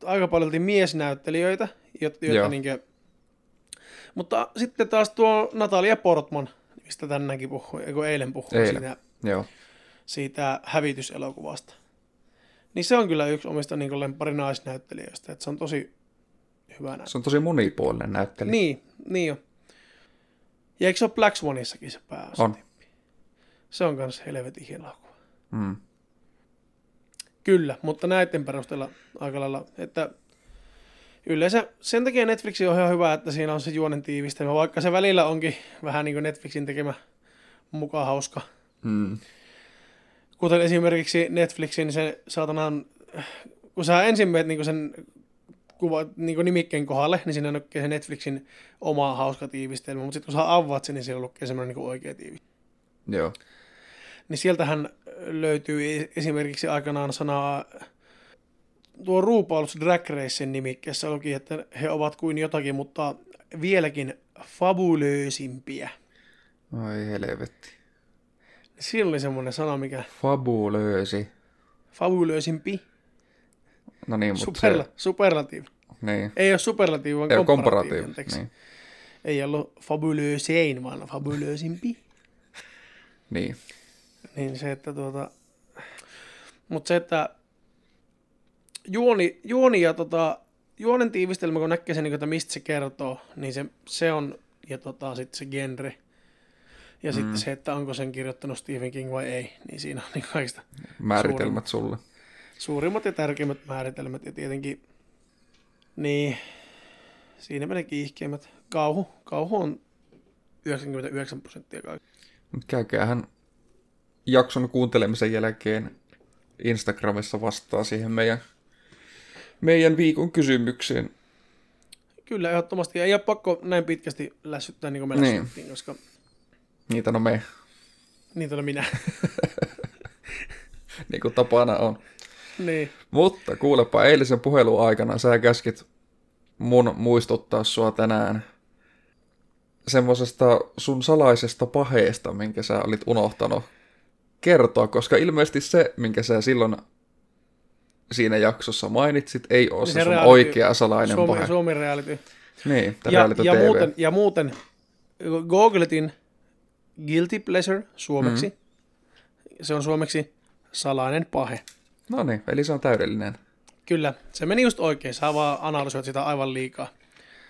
aika paljon miesnäyttelijöitä, joita Joo. niinkö... Mutta sitten taas tuo Natalia Portman, mistä tänäänkin puhui, kun eilen puhui Eilen. siitä, Joo. siitä hävityselokuvasta. Niin se on kyllä yksi omista niin lempari naisnäyttelijöistä, että se on tosi hyvä näyttelijä. Se on tosi monipuolinen näyttelijä. Niin, niin on. Ja eikö se ole Black Swanissakin se pääosa? On. Se on kanssa helvetin hieno elokuva. Mm. Kyllä, mutta näiden perusteella aika lailla, että yleensä sen takia Netflix on ihan hyvä, että siinä on se juonen tiivistelmä, vaikka se välillä onkin vähän niin kuin Netflixin tekemä mukaan hauska. Mm. Kuten esimerkiksi Netflixin se saatanan, kun sä ensin menet niin sen kuva, niin nimikkeen kohdalle, niin siinä lukee se Netflixin oma hauska tiivistelmä, mutta sitten kun sä avaat sen, niin siellä lukee semmoinen niin oikea tiivistelmä. Joo. Niin sieltähän löytyy e- esimerkiksi aikanaan sanaa, tuo RuPaul's Drag Racen nimikkeessä luki, että he ovat kuin jotakin, mutta vieläkin fabulöösimpiä. Ai helvetti. Siinä oli semmoinen sana, mikä Fabulöösi. fabulöösimpi, No niin, mutta Superla, se... superlatiivi. Niin. Ei ole superlatiivi, vaan komparatiivi. Niin. Ei ollut fabulöösein, vaan fabulöösimpi. niin. Niin se, että tuota... Mutta se, että juoni, juoni ja tota, juonen tiivistelmä, kun näkee sen, niin, että mistä se kertoo, niin se, se on, ja tota, sitten se genre. Ja mm. sitten se, että onko sen kirjoittanut Stephen King vai ei, niin siinä on niin kaikista Määritelmät sulle. Suurimmat ja tärkeimmät määritelmät. Ja tietenkin, niin, siinä menee kiihkeimmät. Kauhu, kauhu on 99 prosenttia kaikki. Nyt käykäähän jakson kuuntelemisen jälkeen Instagramissa vastaa siihen meidän, meidän viikon kysymykseen. Kyllä, ehdottomasti. Ei ole pakko näin pitkästi lässyttää, niin kuin me Niin. lässyttiin, koska Niitä no me, niitä olen minä. niin kuin tapana on. Niin. Mutta kuulepa, eilisen puhelun aikana sä käskit mun muistuttaa sua tänään semmosesta sun salaisesta paheesta, minkä sä olit unohtanut kertoa, koska ilmeisesti se, minkä sä silloin siinä jaksossa mainitsit, ei ole se se sun reality- oikea salainen Suomi, pahe. Suomi reality. Niin, Ja, reality ja, TV. muuten, ja muuten, googletin guilty pleasure suomeksi. Mm. Se on suomeksi salainen pahe. No niin, eli se on täydellinen. Kyllä, se meni just oikein. Sä vaan analysoit sitä aivan liikaa.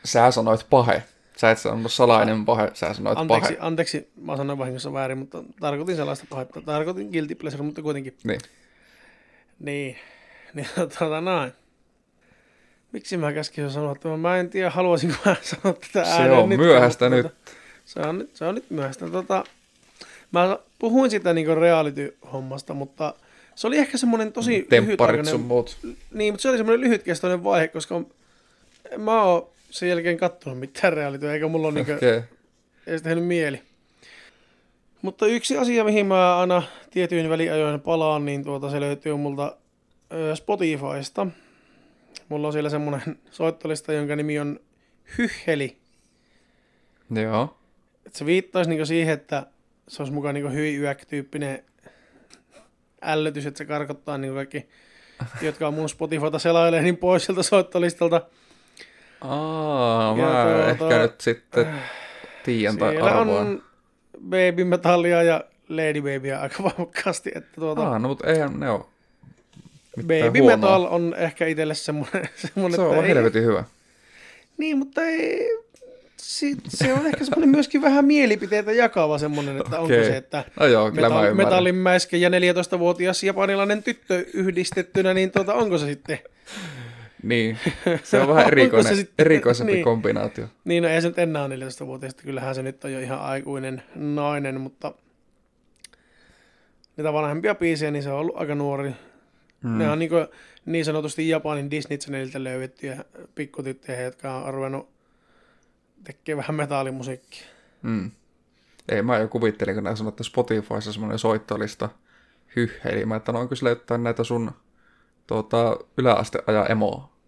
Sä sanoit pahe. Sä et sanonut salainen pahe, sä sanoit Anteeksi, pahe. anteeksi, mä sanoin vahingossa väärin, mutta tarkoitin sellaista pahetta. Tarkoitin guilty pleasure, mutta kuitenkin. Niin. Niin, niin tota noin. Miksi mä käskin sanoa, että mä en tiedä, haluaisinko mä sanoa tätä Se ääneen on myöhäistä mutta nyt. Tota, se, on nyt. Se on nyt myöhäistä. Tota, mä puhuin sitä niinku reality-hommasta, mutta se oli ehkä semmoinen tosi Mm, Tempparit sun muut. niin, mutta se oli semmoinen lyhytkestoinen vaihe, koska mä oon sen jälkeen kattonut mitään reality, eikä mulla ole niinku, Okei. ei sitä mieli. Mutta yksi asia, mihin mä aina tietyin väliajoin palaan, niin tuota, se löytyy multa Spotifysta. Mulla on siellä semmoinen soittolista, jonka nimi on Hyheli. Joo. Et se viittaisi niinku siihen, että se olisi mukaan niinku hyi yäk-tyyppinen ällötys, että se karkottaa niinku kaikki, jotka on mun Spotifyta selailee, niin pois sieltä soittolistalta. Aa, Ja mä tuota, ehkä nyt sitten tiedän tai arvoan. on Baby Metallia ja Lady Babyä aika voimakkaasti. Että tuota, Aa, no mutta eihän ne ole Baby huonoa. Metal on ehkä itselle semmoinen, semmoinen Se on helvetin hyvä. Niin, mutta ei, sit, se on ehkä semmoinen myöskin vähän mielipiteitä jakava semmoinen, että onko Okei. se, että No joo, kyllä mä metall, ymmärrän. metallinmäiskä ja 14-vuotias japanilainen tyttö yhdistettynä, niin tuota, onko se sitten? Niin, se on vähän Onko erikoinen, se sitten- erikoisempi niin. kombinaatio. Niin, no ei se nyt enää ole 14-vuotias, että kyllähän se nyt on jo ihan aikuinen nainen, mutta niitä vanhempia biisejä, niin se on ollut aika nuori. Mm. Ne on niin, niin sanotusti Japanin Disney Channelilta löydettyjä pikkutyttöjä, jotka on ruvennut tekemään vähän metallimusiikkia. Mm. Ei, mä jo kuvittelin, kun sanoi, että Spotifyssa semmoinen soittolista hyhheili. Mä, että no onko sillä jotain näitä sun tuota, yläasteajan emoa?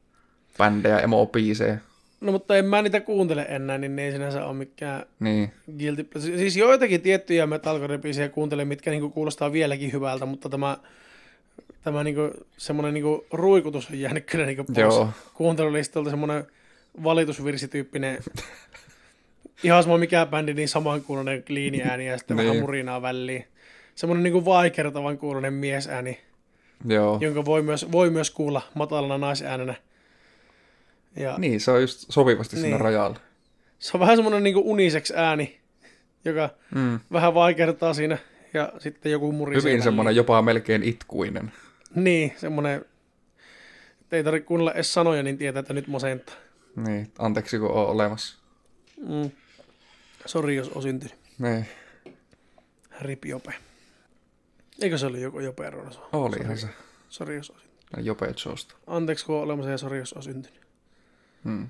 bändejä, emo-biisejä. No mutta en mä niitä kuuntele enää, niin ne ei sinänsä ole mikään Niin, guilty. Siis joitakin tiettyjä metalcore-biisejä kuuntelen, mitkä niinku kuulostaa vieläkin hyvältä, mutta tämä, tämä niinku, semmoinen niinku ruikutus on jäänyt kyllä niinku pois Joo. kuuntelulistalta, semmoinen valitusvirsityyppinen, ihan sama mikä bändi, niin saman kuulonen kliini ääni ja sitten vähän Niin. murinaa väliin. Semmoinen niinku vaikertavan kuulonen miesääni, joo. jonka voi myös, voi myös kuulla matalana naisäänenä. Ja Niin, se on just sopivasti siinä Niin. rajalla. se on vähän semmoinen niinku unisex ääni, joka Mm. vähän vaikertaa siinä ja sitten joku murisee Hyvin väliin. semmoinen jopa melkein itkuinen. Niin, semmoinen, että ei tarvitse kuunnella edes sanoja, niin tietää, että nyt masentaa. Niin, anteeksi kun on olemassa. Mm. Sori, jos on syntynyt. Niin, Rip Jope. Eikö se oli joku Jope Ronaso? olihan se. Sori, jos on syntynyt. Jope Joesta. Anteeksi, kun on olemassa ja sori, jos on syntynyt. Mm.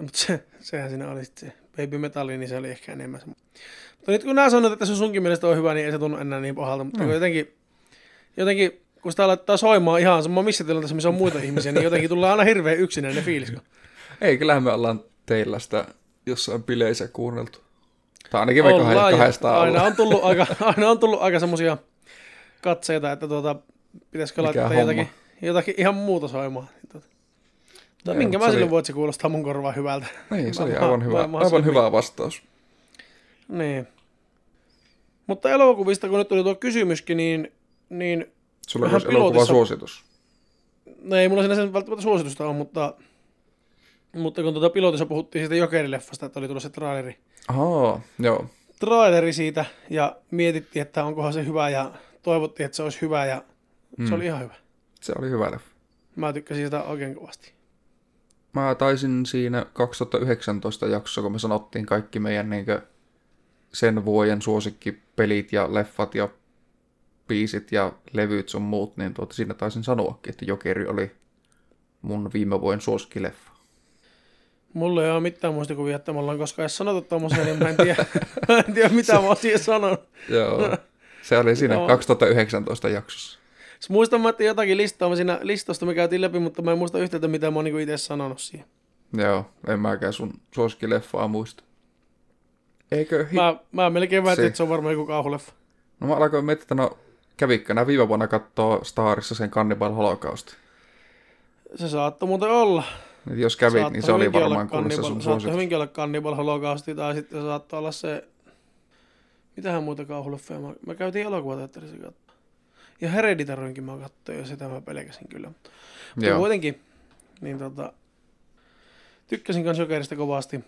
Mutta se, sehän siinä oli sitten se Baby Metalli, niin se oli ehkä enemmän se. Mutta nyt kun nämä sanot, että se sunkin mielestä on hyvä, niin ei se tunnu enää niin pahalta. Mutta Mm. jotenkin, jotenkin, kun sitä laittaa soimaan ihan sama missä tilanteessa, missä on muita ihmisiä, niin jotenkin tulee aina hirveän yksinäinen fiilis. Ei, kyllähän me ollaan teillä sitä jossain bileissä kuunneltu. Tai ainakin me Ollaan kahden, ja kahdestaan aina ollaan. on tullut aika, aina on tullut aika semmosia katseita, että tuota, pitäisikö Mikä laittaa jotakin, jotakin ihan muuta soimaan. Niin tuota. Tai Joo, minkä se mä oli- silloin voit, se kuulostaa mun korvaan hyvältä. Niin, se oli aivan hyvä, aivan hyvä vastaus. Niin. Mutta elokuvista, kun nyt tuli tuo kysymyskin, niin, niin Sulla olisi elokuva suositus. no ei mulla sinänsä välttämättä suositusta ole, mutta, mutta kun tuota pilotissa puhuttiin siitä Jokerileffasta, että oli tullut se traileri, Ahaa, joo. traileri siitä ja mietittiin, että onkohan se hyvä ja toivottiin, että se olisi hyvä ja Mm. se oli ihan hyvä. Se oli hyvä leffa. Mä tykkäsin sitä oikein kovasti. Mä taisin siinä 2019 jaksossa, kun me sanottiin kaikki meidän niinkö sen vuoden suosikkipelit ja leffat ja biisit ja levyt sun muut, niin tuota, siinä taisin sanoakin, että Jokeri oli mun viime vuoden suosikkileffa. Mulla ei ole mitään muistikuvia, että me ollaan koskaan edes sanottu tommosia, niin mä en tiedä, mä en tiedä mitä mä oon siihen sanonut. Joo. Se oli siinä Joo. 2019 jaksossa. Siis muistan mä, että jotakin listaa mä siinä listasta me käytiin läpi, mutta mä en muista yhtään, mitä mä oon niinku itse sanonut siihen. Joo, en mäkään sun suosikkileffaa muista. Eikö hi- Mä, mä melkein väitin, että se on varmaan joku kauhuleffa. No mä alkoin miettiä, että no kävikö nää viime vuonna katsoa Starissa sen Cannibal Holocaust. Se saattoi muuten olla. Et jos kävit, Saattoi niin se oli varmaan Cannibal- sun Saattoi suositus. hyvinkin olla Cannibal Holocausti, tai sitten se saattoi olla se... Mitähän muuta kauhuleffeja? Mä, mä käytiin elokuvateatterissa katsoa. Ja Hereditaryinkin mä katsoin, ja sitä mä pelkäsin kyllä. Mutta Joo. kuitenkin, niin tota, tykkäsin kans Jokerista kovasti.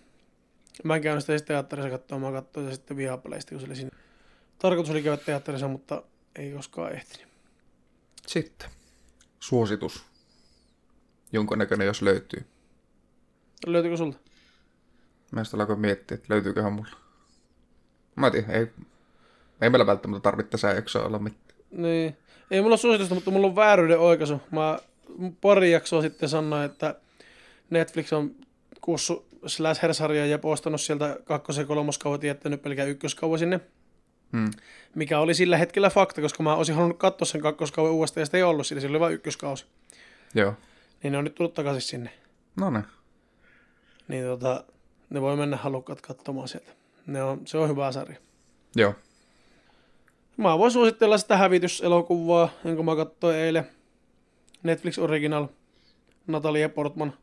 Mä en käynyt sitä teatterissa katsoa, mä katsoin sitä sitten Viaplaysta, kun se oli siinä. Tarkoitus oli käydä teatterissa, mutta ei koskaan ehtinyt. Sitten. Suositus. Jonkun näköinen, jos löytyy. Löytyykö sulta? Mä sitten alkoin miettiä, että löytyyköhän mulla. Mä en tiedä, ei, ei meillä välttämättä tarvitse tässä jaksoa olla mitään. Niin. Ei mulla suositusta, mutta mulla on vääryyden oikaisu. Mä pari jaksoa sitten sanoin, että Netflix on kuussu Slasher-sarjaa ja postannut sieltä kakkos- ja kolmoskaudet ja jättänyt pelkään ykköskauan sinne. Hmm. Mikä oli sillä hetkellä fakta, koska mä olisin halunnut katsoa sen kakkoskauden uudestaan ja sitä ei ollut sillä, sillä oli vain ykköskausi. Joo. Niin ne on nyt tullut takaisin sinne. No ne. Niin tota, ne voi mennä halukkaat katsomaan sieltä. Ne on, se on hyvä sarja. Joo. Mä voin suositella sitä hävityselokuvaa, jonka mä katsoin eilen. Netflix Original. Natalia Portman.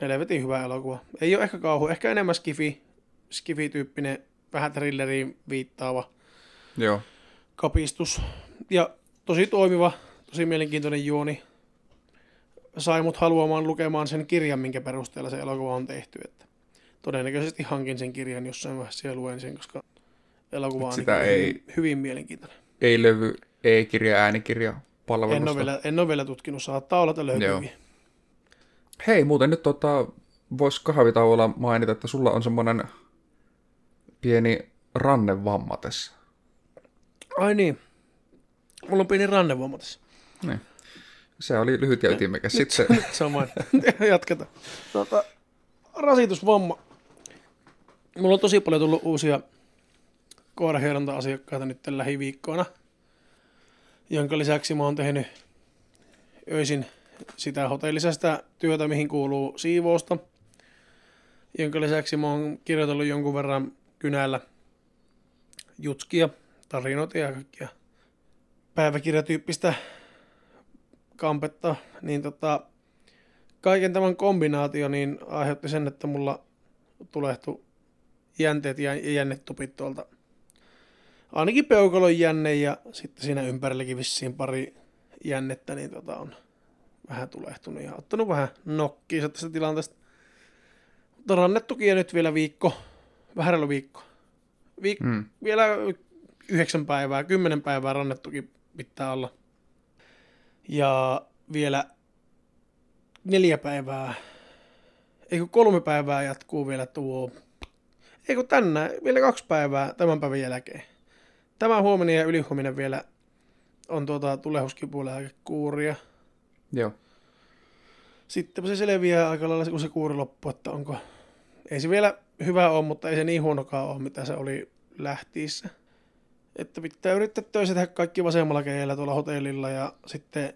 Helvetin hyvä elokuva. Ei ole ehkä kauhu, ehkä enemmän skifi, skifi-tyyppinen, vähän thrilleriin viittaava Joo. kapistus. Ja tosi toimiva, tosi mielenkiintoinen juoni. Sai mut haluamaan lukemaan sen kirjan, minkä perusteella se elokuva on tehty. Että todennäköisesti hankin sen kirjan jossain vaiheessa ja luen sen, koska elokuva on Sitä niin ei- hyvin, hyvin mielenkiintoinen. Ei levy, e-kirja, äänikirja palvelusta. En ole, vielä, en ole vielä tutkinut, saattaa olla, että löytyy. Hei, muuten nyt tota, vois kahvitauolla mainita, että sulla on semmonen pieni rannevamma tässä. Ai niin. Mulla on pieni rannevamma tässä. Niin. Se oli lyhyt ja ytimekäs. Sitten Nyt samoin. Jatketaan. Tota, rasitusvamma. Mulla on tosi paljon tullut uusia koirahieronta-asiakkaita nyt lähiviikkoina, jonka lisäksi mä oon tehnyt öisin sitä hotellisesta työtä, mihin kuuluu siivousta, jonka lisäksi mä oon kirjoitellut jonkun verran kynällä jutskia, tarinoita ja kaikkia päiväkirjatyyppistä kampetta, niin tota, kaiken tämän kombinaatio niin aiheutti sen, että mulla tulehtui jänteet ja jännetupit tuolta. Ainakin peukalon jänne ja sitten siinä ympärilläkin vissiin pari jännettä, niin tota on vähän tulehtunut ja ottanut vähän nokkiinsa tästä tilanteesta. Mutta rannettukin nyt vielä viikko, vähän viikko. Viik- hmm. Vielä yhdeksän päivää, kymmenen päivää rannettukin pitää olla. Ja vielä neljä päivää, eikö kolme päivää jatkuu vielä tuo, eikö tänään, vielä kaksi päivää tämän päivän jälkeen. Tämä huominen ja ylihuominen vielä on tuota kuuria. Joo. Sitten se selviää aika lailla, kun se kuuri loppuu, että onko, ei se vielä hyvä ole, mutta ei se niin huonokaan ole, mitä se oli lähtiissä. Että pitää yrittää töissä tehdä kaikki vasemmalla keijällä tuolla hotellilla ja sitten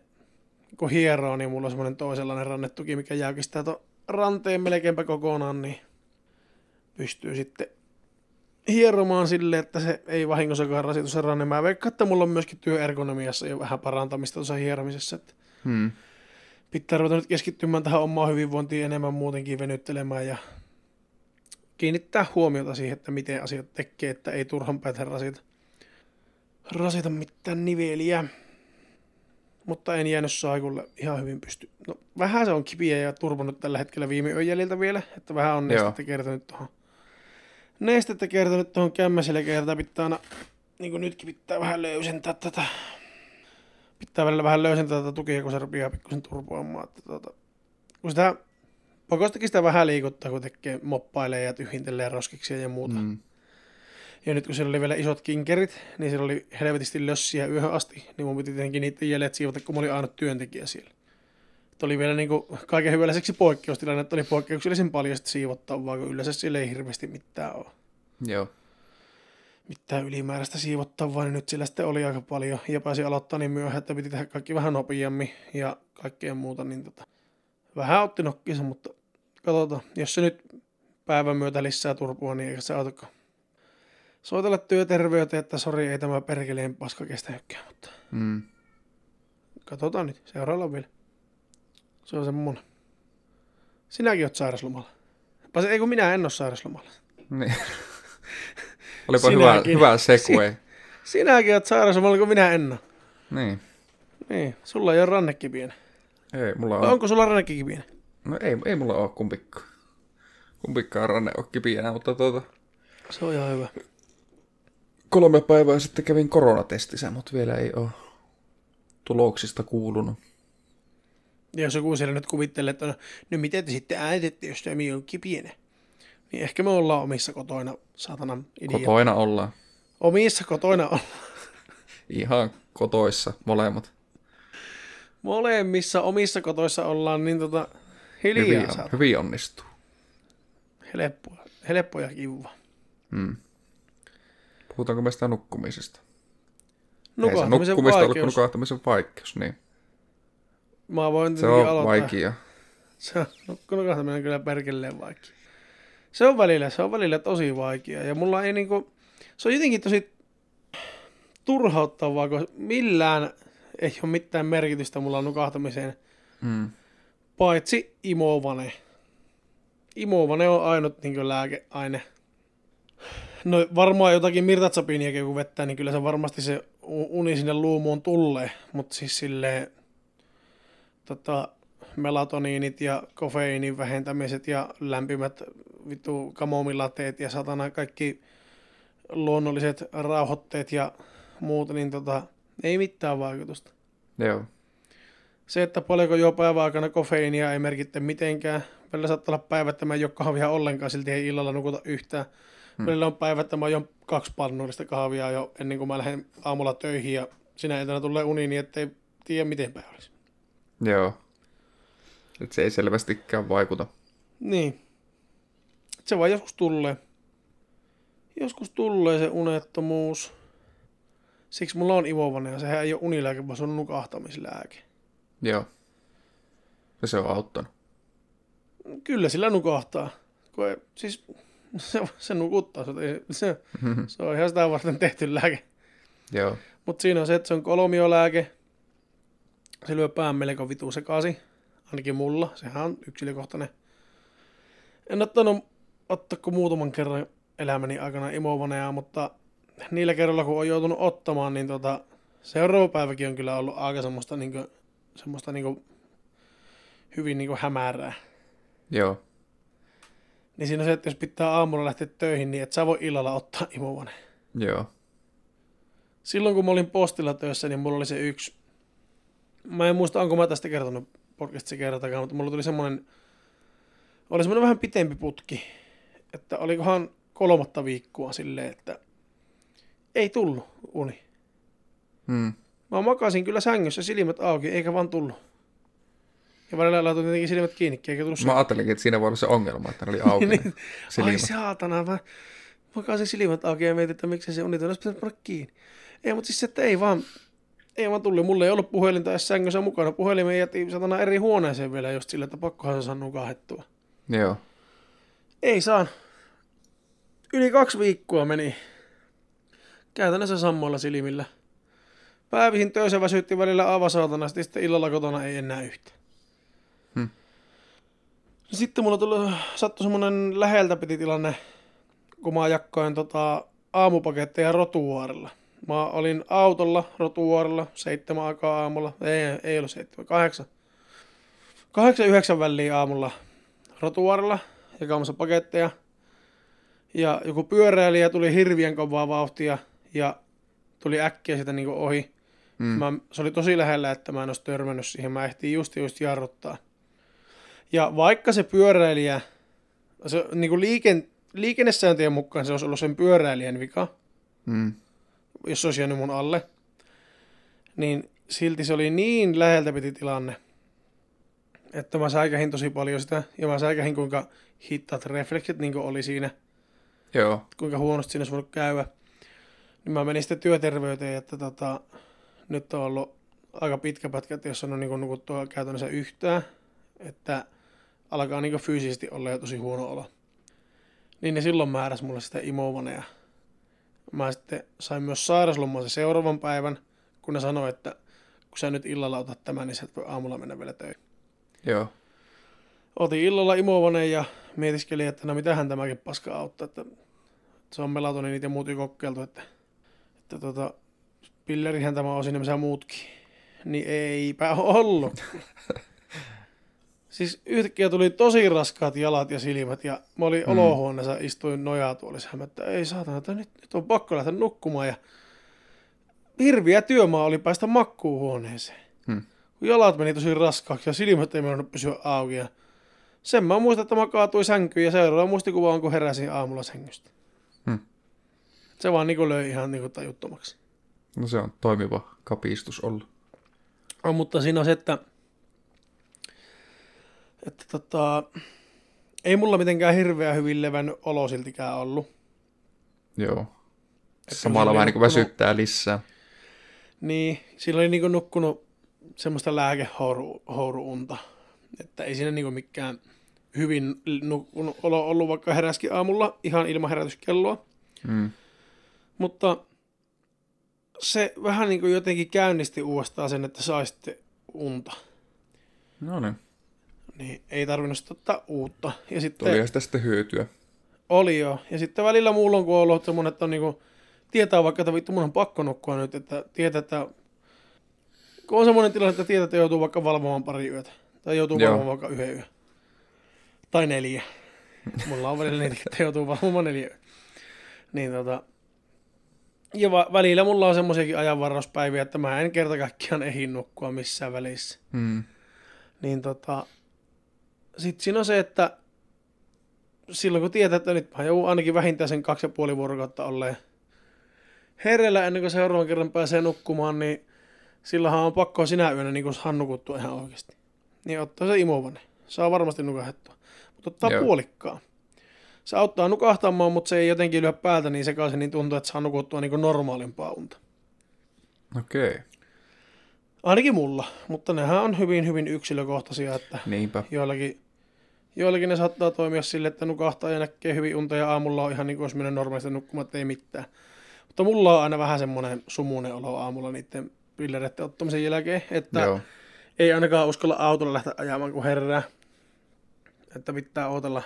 kun hieroo, niin mulla on semmoinen toisenlainen rannetuki, mikä jäykistää tuon ranteen melkeinpä kokonaan, niin pystyy sitten hieromaan sille, että se ei vahingossakaan rasitu se ranne. Mä veikkaan, että mulla on myöskin työergonomiassa jo vähän parantamista tuossa hieromisessa. Että hmm. Pitää ruveta nyt keskittymään tähän omaan hyvinvointiin enemmän muutenkin venyttelemään ja kiinnittää huomiota siihen, että miten asiat tekee, että ei turhan päätä rasita, rasita mitään niveliä mutta en jäänyt saikulle ihan hyvin pysty. No, vähän se on kipiä ja turvannut tällä hetkellä viime yön jäljiltä vielä, että vähän on nestettä kertonut tuohon. Nestettä kertonut tuohon kämmäselle kertaa pitää aina, niin kuin nytkin pitää vähän löysentää tätä. Pitää välillä vähän löysentää tätä tukia, kun se rupeaa pikkusen turpoamaan. Että tuota, kun sitä, pakostakin sitä vähän liikuttaa, kun tekee moppailee ja tyhjintelee roskiksi ja muuta. Mm ja nyt kun siellä oli vielä isot kinkerit, niin siellä oli helvetisti lössiä yöhön asti, niin mun piti tietenkin niiden jäljet siivota, kun mä olin ainut työntekijä siellä. Että oli vielä niin kuin kaiken hyvälliseksi poikkeustilanne, että oli poikkeuksellisen paljon sitten siivottavaa, kun yleensä siellä ei hirveästi mitään ole. Joo. Mitään ylimääräistä siivottavaa, niin nyt sillä sitten oli aika paljon. Ja pääsi aloittaa niin myöhään, että piti tehdä kaikki vähän nopeammin ja kaikkea muuta, niin tota, vähän otti nokkinsa, mutta katsotaan, jos se nyt päivän myötä lisää turpua, niin eikä se autakaan soitella työterveyteen, että sori, ei tämä perkeleen paska kestänytkään, mutta mm. katsotaan nyt, seuraavalla vielä. Se on semmonen. Sinäkin oot sairaslomalla. Pas, ei kun minä en ole sairaslomalla. Niin. Olipa hyvä, hyvä segue. Si- sinäkin oot sairaslomalla, kun minä en ole. Niin. Niin, sulla ei ole rannekipienä. Ei, mulla on. Onko sulla rannekipienä? No ei, ei mulla ole kumpikkaan. Kumpikkaan ranne ole kipienä, mutta tuota... Se on ihan hyvä kolme päivää sitten kävin koronatestissä, mutta vielä ei ole tuloksista kuulunut. Ja jos joku siellä nyt kuvittelee, että no, no miten te sitten äitette, jos tämä on kipienä? Niin ehkä me ollaan omissa kotoina, saatanan idiot. Kotoina ollaan. Omissa kotoina ollaan. Ihan kotoissa, molemmat. Molemmissa omissa kotoissa ollaan, niin tota, hiljaa hyvin, on, hyvin onnistuu. Helppoa, helppo ja kiva. Hmm. Puhutaanko me sitä nukkumisesta? Nukahtamisen Ei se nukkumista vaikeus. ollut nukahtamisen vaikeus, niin. Mä voin se on aloittaa. vaikea. Se on, nukahtaminen kyllä perkelleen vaikea. Se on välillä, se on välillä tosi vaikea. Ja mulla ei niinku, se on jotenkin tosi turhauttavaa, kun millään ei ole mitään merkitystä mulla nukahtamiseen. Hmm. Paitsi imovane. Imovane on ainut niin lääkeaine, No varmaan jotakin mirtatsapiiniakin kun vettää, niin kyllä se varmasti se uni sinne luumuun tulee, mutta siis silleen tota, melatoniinit ja kofeiinin vähentämiset ja lämpimät vittu kamomilateet ja satana kaikki luonnolliset rauhoitteet ja muut, niin tota, ei mitään vaikutusta. Joo. Se, että paljonko juo päivän aikana kofeiinia ei merkitte mitenkään. Välillä saattaa olla päivät, että mä kahvia ollenkaan, silti ei illalla nukuta yhtään. Hmm. Meillä on päivät, että mä oon kaksi pannuudesta kahvia jo ennen kuin mä lähden aamulla töihin ja sinä iltana tulee uni niin, ettei tiedä miten päivä olisi. Joo. Et se ei selvästikään vaikuta. Niin. Se vaan joskus tulee. Joskus tulee se unettomuus. Siksi mulla on ivovane ja sehän ei ole unilääke, vaan se on nukahtamislääke. Joo. Ja se on auttanut. Kyllä sillä nukahtaa. Kun ei, siis se, se nukuttaa. Se, se, se on ihan sitä varten tehty lääke. Joo. Mutta siinä on se, että se on kolmiolääke. Se lyö pään melko vitu sekaisin. Ainakin mulla. Sehän on yksilökohtainen. En ottanut ottako muutaman kerran elämäni aikana imovaneja, mutta niillä kerralla kun on joutunut ottamaan, niin tota, seuraava päiväkin on kyllä ollut aika semmoista, niinku, semmoista niinku, hyvin niinku hämärää. Joo. Niin siinä on se, että jos pitää aamulla lähteä töihin, niin et sä voi illalla ottaa imovane. Joo. Silloin kun mä olin postilla töissä, niin mulla oli se yksi, mä en muista, onko mä tästä kertonut podcastissa kertakaan, mutta mulla tuli semmoinen, oli semmoinen vähän pitempi putki, että olikohan kolmatta viikkoa silleen, että ei tullut uni. Hmm. Mä makasin kyllä sängyssä silmät auki, eikä vaan tullut. Ja välillä laitoin tietenkin silmät kiinni, eikä tullut Mä ajattelinkin, että siinä voi olla se ongelma, että ne oli auki. niin, ne ai silmät. saatana, mä makasin silmät auki ja mietin, että miksi se uni olisi pitänyt panna kiinni. Ei, mutta siis se, että ei vaan, ei vaan tullut. Mulla ei ollut puhelinta edes sängyssä mukana. Puhelimen jätin satana eri huoneeseen vielä just sillä, että pakkohan se saa nukahettua. Joo. Ei saa. Yli kaksi viikkoa meni. Käytännössä sammoilla silmillä. Päivisin töissä väsytti välillä avasaatana, sitten illalla kotona ei enää yhtä. Hmm. Sitten mulla tuli, sattui semmonen läheltä piti tilanne, kun mä jakkoin tota, aamupaketteja Rotuvuorella. Mä olin autolla Rotuvuorella seitsemän aikaa aamulla, ei, ei ollut seitsemän, kahdeksan. Kahdeksan, yhdeksän väliin aamulla Rotuvuorella jakamassa paketteja. Ja joku pyöräilijä tuli hirvien kovaa vauhtia ja tuli äkkiä sitä niin ohi. Mm. Mä, se oli tosi lähellä, että mä en olisi törmännyt siihen. Mä ehtiin just just jarruttaa. Ja vaikka se pyöräilijä, se, niin kuin liiken, liikennesääntöjen mukaan se olisi ollut sen pyöräilijän vika, Mm. jos se olisi jäänyt mun alle, niin silti se oli niin läheltä piti tilanne, että mä säikähin tosi paljon sitä, ja mä säikähin kuinka hittaat refleksit niin oli siinä, Joo. kuinka huonosti siinä olisi voinut käydä. Niin mä menin sitten työterveyteen, että tota, nyt on ollut aika pitkä pätkä, että jos on niin nukuttua käytännössä yhtään, että alkaa niin fyysisesti olla jo tosi huono olo. Niin ne silloin määräs mulle sitä imovanea. Mä sitten sain myös sairaslomaa se seuraavan päivän, kun ne sanoi, että kun sä nyt illalla otat tämän, niin sä et voi aamulla mennä vielä töihin. Joo. Otin illalla imovaneen ja mietiskelin, että no mitähän tämäkin paska auttaa, että se on melatoniinit ja muut jo kokeiltu, että, että tota, pillerihän tämä on siinä missä muutkin. Niin eipä ollut. siis yhtäkkiä tuli tosi raskaat jalat ja silmät ja mä olin mm. olohuoneessa, istuin nojatuolissa, mä, että ei saatana, että nyt, nyt on pakko lähteä nukkumaan ja hirviä työmaa oli päästä makkuun huoneeseen. Hmm. Kun jalat meni tosi raskaaksi ja silmät ei mennyt pysyä auki ja sen mä muistan, että mä kaatuin sänkyyn ja seuraava muistikuva on, kun heräsin aamulla sängystä. Hmm. Se vaan niin löi ihan niin tajuttomaksi. No se on toimiva kapistus ollut. No, mutta siinä on se, että, että tota, ei mulla mitenkään hirveän hyvin levännyt olo siltikään ollut. Joo. Että Samalla vähän niin väsyttää lisää. Niin, sillä oli niin nukkunut semmoista lääkehouruunta. Että ei siinä niin mikään hyvin nukkunut olo ollut, vaikka heräskin aamulla ihan ilman herätyskelloa. Mm. Mutta se vähän niin kuin jotenkin käynnisti uudestaan sen, että saisitte unta. No niin. Niin ei tarvinnut sitten ottaa uutta. Ja sitten Tulihan sitä sitten hyötyä. oli jo. Ja sitten välillä mulla on kun on ollut semmoinen, että on niinku, tietää vaikka, että vittu mun on pakko nukkua nyt, että tietää, että kun on semmoinen tilanne, että tietää, että joutuu vaikka valvomaan pari yötä. Tai joutuu Joo. valvomaan vaikka yhden yön. Tai neljä. Mulla on välillä niitä, että joutuu valvomaan neljä yötä. Niin tota, ja va- välillä mulla on semmoisiakin ajanvarrauspäiviä, että mä en kerta kaikkiaan ehdi nukkua missään välissä. Mm. Niin tota, sit siinä on se, että silloin kun tietää, että nyt mä joudun ainakin vähintään sen kaksi ja puoli vuorokautta olleen herellä ennen kuin seuraavan kerran pääsee nukkumaan, niin silloinhan on pakko sinä yönä niin kuin saada nukuttua ihan oikeasti. Niin ottaa se imovane. Saa varmasti nukahettua. Mutta ottaa Joo. puolikkaan. Se auttaa nukahtamaan, mutta se ei jotenkin lyö päältä niin sekaisin, niin tuntuu, että saa nukuttua niin kuin normaalimpaa unta. Okei. Okay. Ainakin mulla, mutta nehän on hyvin, hyvin yksilökohtaisia, että Niinpä. joillakin, joillakin ne saattaa toimia sille, että nukahtaa ja näkee hyvin unta ja aamulla on ihan niin kuin olisi mennyt normaalisti nukkumaan, ei mitään. Mutta mulla on aina vähän semmoinen sumunen olo aamulla niiden pillereiden ottamisen jälkeen, että Joo. ei ainakaan uskalla autolla lähteä ajamaan, kun herää. Että pitää ootella,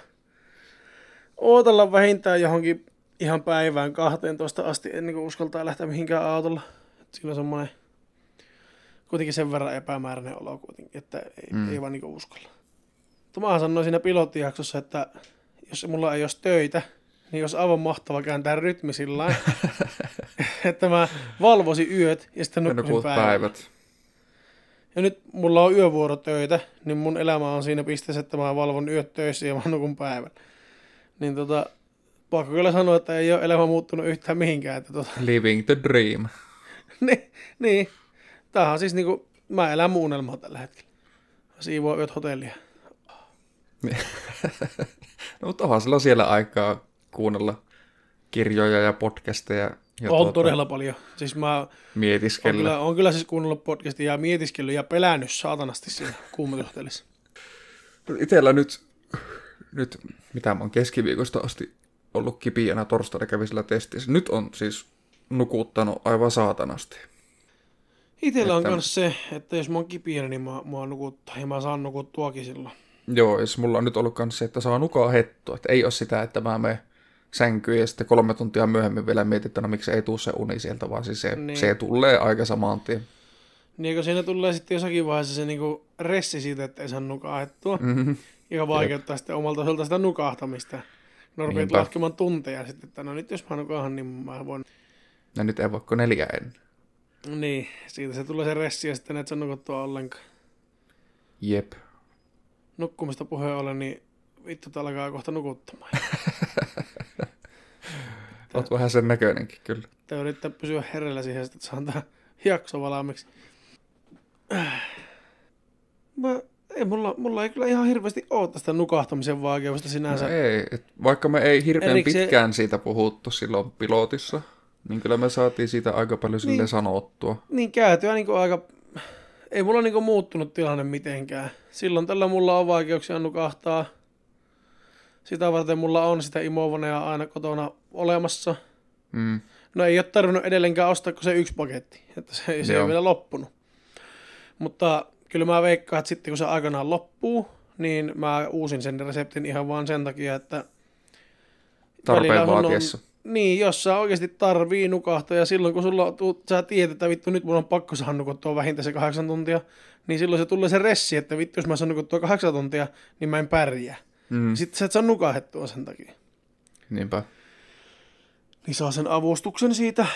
ootella vähintään johonkin ihan päivään 12 asti ennen kuin uskaltaa lähteä mihinkään autolla. Sillä on semmoinen kuitenkin sen verran epämääräinen olo kuitenkin, että ei, Mm. ei vaan niinku uskalla. Mä sanoin siinä pilottijaksossa, että jos mulla ei olisi töitä, niin olisi aivan mahtava kääntää rytmi sillä että mä valvoisin yöt ja sitten nukkuisin päivän. päivät. Ja nyt mulla on yövuorotöitä, niin mun elämä on siinä pisteessä, että mä valvon yöt töissä ja mä nukun päivän. Niin tota, pakko kyllä sanoa, että ei ole elämä muuttunut yhtään mihinkään. Että tota, Living the dream. niin, niin. Tämähän on siis niinku, mä elän mun unelmaa tällä hetkellä. Siivoo yöt hotellia. No, mutta onhan sillä siellä aikaa kuunnella kirjoja ja podcasteja ja on tuota, todella paljon. Siis mä mietiskellä. kyllä, on kyllä siis kuunnellut podcastia ja mietiskellyt ja pelännyt saatanasti siinä kuumotushotellissa. Itellä nyt, nyt, mitä mä oon keskiviikosta asti ollut kipiänä torstaina kävi sillä testissä. Nyt on siis nukuttanut aivan saatanasti. Itellä on myös se, että jos mä oon kipiä, niin mä, mä nukuttaa ja mä saan nukuttuakin silloin. Joo, ja siis mulla on nyt ollut myös se, että saa nukaa hettua. Että ei ole sitä, että mä menen sänkyyn ja sitten kolme tuntia myöhemmin vielä mietin, että no miksi ei tuu se uni sieltä, vaan siis se, Niin. se tulee aika saman tien. Niin kun siinä tulee sitten jossakin vaiheessa se niinku ressi siitä, että ei saa nukahettua, Mm-hmm. Joka vaikeuttaa sitten omalta osalta sitä nukahtamista. No rupeat laskemaan tunteja sitten, että no nyt jos mä nukahan, niin mä voin... Ja nyt ei voiko neljä ennen. Niin, siitä se tulee se ressi ja sitten et saa nukuttua ollenkaan. Jep. Nukkumista puheen ollen, niin vittu, että alkaa kohta nukuttamaan. Oot vähän sen näköinenkin kyllä. Te yrittää pysyä hereillä siihen, että saan tää jakso valmiiksi. Mä, ei, mulla, mulla ei kyllä ihan hirveästi ole tästä nukahtamisen vaikeudesta sinänsä. No ei, et vaikka me ei hirveän Erikseen- pitkään siitä puhuttu silloin pilotissa, niin kyllä me saatiin siitä aika paljon sille Niin. sanottua. Niin käytyä niin aika... Ei mulla niin muuttunut tilanne mitenkään. Silloin tällä mulla on vaikeuksia nukahtaa. Sitä varten mulla on sitä imovanea aina kotona olemassa. Mm. No ei ole tarvinnut edelleenkään ostaa kuin se yksi paketti, että se, se ei vielä loppunut. Mutta kyllä mä veikkaan, että sitten kun se aikanaan loppuu, niin mä uusin sen reseptin ihan vaan sen takia, että Tarpeen välillä on- vaatiessa. Niin, jos sä oikeasti tarvii nukahtaa ja silloin kun sulla tuu, sä tiedät, että vittu nyt mun on pakko saada nukuttua vähintään se kahdeksan tuntia, niin silloin se tulee se ressi, että vittu jos mä saan nukuttua kahdeksan tuntia, niin mä en pärjää. Mm. Sitten sä et saa nukahettua sen takia. Niinpä. niin saa sen avustuksen siitä.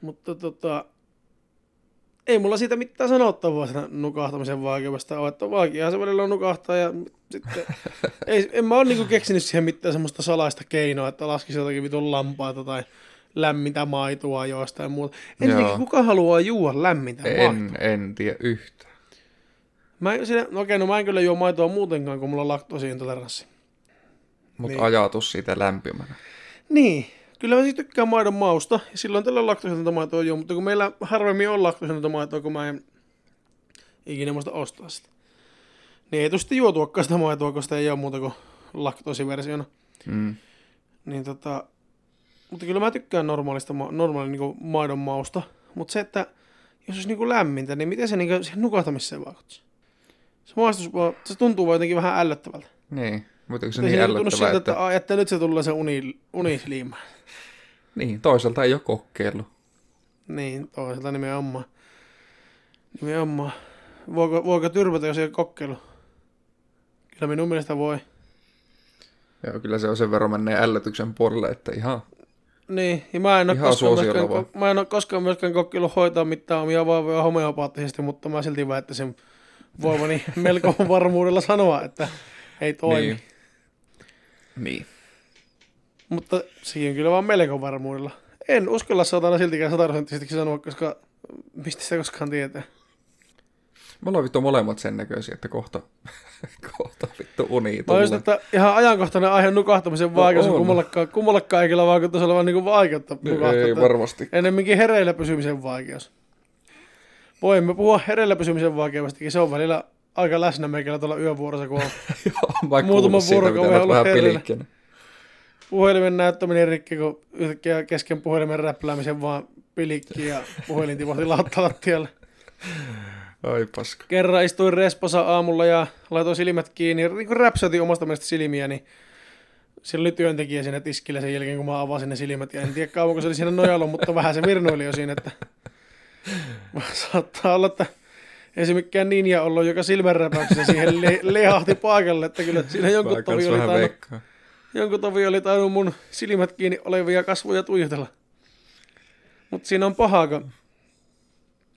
Mutta tota, ei mulla siitä mitään sanottavaa sen nukahtamisen vaikeudesta ole, että vaikeaa se välillä on nukahtaa ja sitten, ei, en mä ole niinku keksinyt siihen mitään semmoista salaista keinoa, että laskisi jotakin vitun lampaita tai lämmintä maitoa jostain muuta. Ensinnäkin kuka haluaa juua lämmintä maitoa? En, en tiedä yhtään. Mä en, siinä, no okei, no mä en kyllä juo maitoa muutenkaan, kun mulla on laktoosiintoleranssi. Mutta Niin. ajatus siitä lämpimänä. Niin, kyllä mä siis tykkään maidon mausta, ja silloin tällä laktoositonta maitoa juo, mutta kun meillä harvemmin on laktoositonta maitoa, kun mä en ikinä muista ostaa sitä. Niin ei sitten juotuakaan sitä maitoa, kun sitä ei ole muuta kuin laktoosiversiona. Mm. Niin tota, mutta kyllä mä tykkään normaalista, ma- normaali niin maidon mausta, mutta se, että jos olisi niin lämmintä, niin miten se niin siihen nukahtamiseen vaikuttaa? Se maistus vaan, se tuntuu vaan jotenkin vähän ällöttävältä. Niin, mutta se Ei niin se tunnu ällöttävää, siltä, että... että, että, nyt se tulee se uni, unisliima. Niin, toisaalta ei ole kokeillut. Niin, toisaalta nimenomaan. Nimenomaan. Voiko, voiko tyrmätä, jos ei ole kokeilu? Kyllä minun mielestä voi. Joo, kyllä se on sen verran menee ällötyksen puolelle, että ihan... Niin, ja mä en ole, koskaan suosiolla myöskään, vaan. mä en ole koskaan myöskään kokeillut hoitaa mitään omia vaivoja homeopaattisesti, mutta mä silti väittäisin voivani melko varmuudella sanoa, että ei toimi. Niin. Niin. Mutta siihen kyllä vaan melko varmuudella. En uskalla saatana siltikään sataprosenttisesti sanoa, koska mistä sitä koskaan tietää. Me ollaan vittu molemmat sen näköisiä, että kohta, kohta vittu uni Mä tulee. just, että ihan ajankohtainen aihe nukahtamisen vaikeus, on. no kummallakaan, kummallakaan ei vaikuttaisi olevan niin vaikeutta nukahtaa. Ei että varmasti. Ennemminkin hereillä pysymisen vaikeus. Voimme puhua hereillä pysymisen vaikeudestakin. Se on välillä aika läsnä meikällä tuolla yövuorossa, kun on Joo, Muutama vuorokauden ollut herrillä. puhelimen näyttäminen rikki, kun yhtäkkiä kesken puhelimen räpläämisen vaan pilikki ja puhelin tipahti lautta lattialle. Ai paska. Kerran istuin respassa aamulla ja laitoin silmät kiinni, niin kun räpsätin omasta mielestä silmiä, niin siellä oli työntekijä siinä tiskillä sen jälkeen, kun mä avasin ne silmät. Ja en tiedä kauanko se oli siinä nojalla, mutta vähän se virnoili jo siinä, että saattaa olla, että ei se mikään ninja ollut, joka silmänräpäyksessä siihen le- lehahti paikalle, että kyllä siinä jonkun tovi oli tainnut, jonkun tovi oli tainnut mun silmät kiinni olevia kasvoja tuijotella. Mutta siinä on pahaa, kun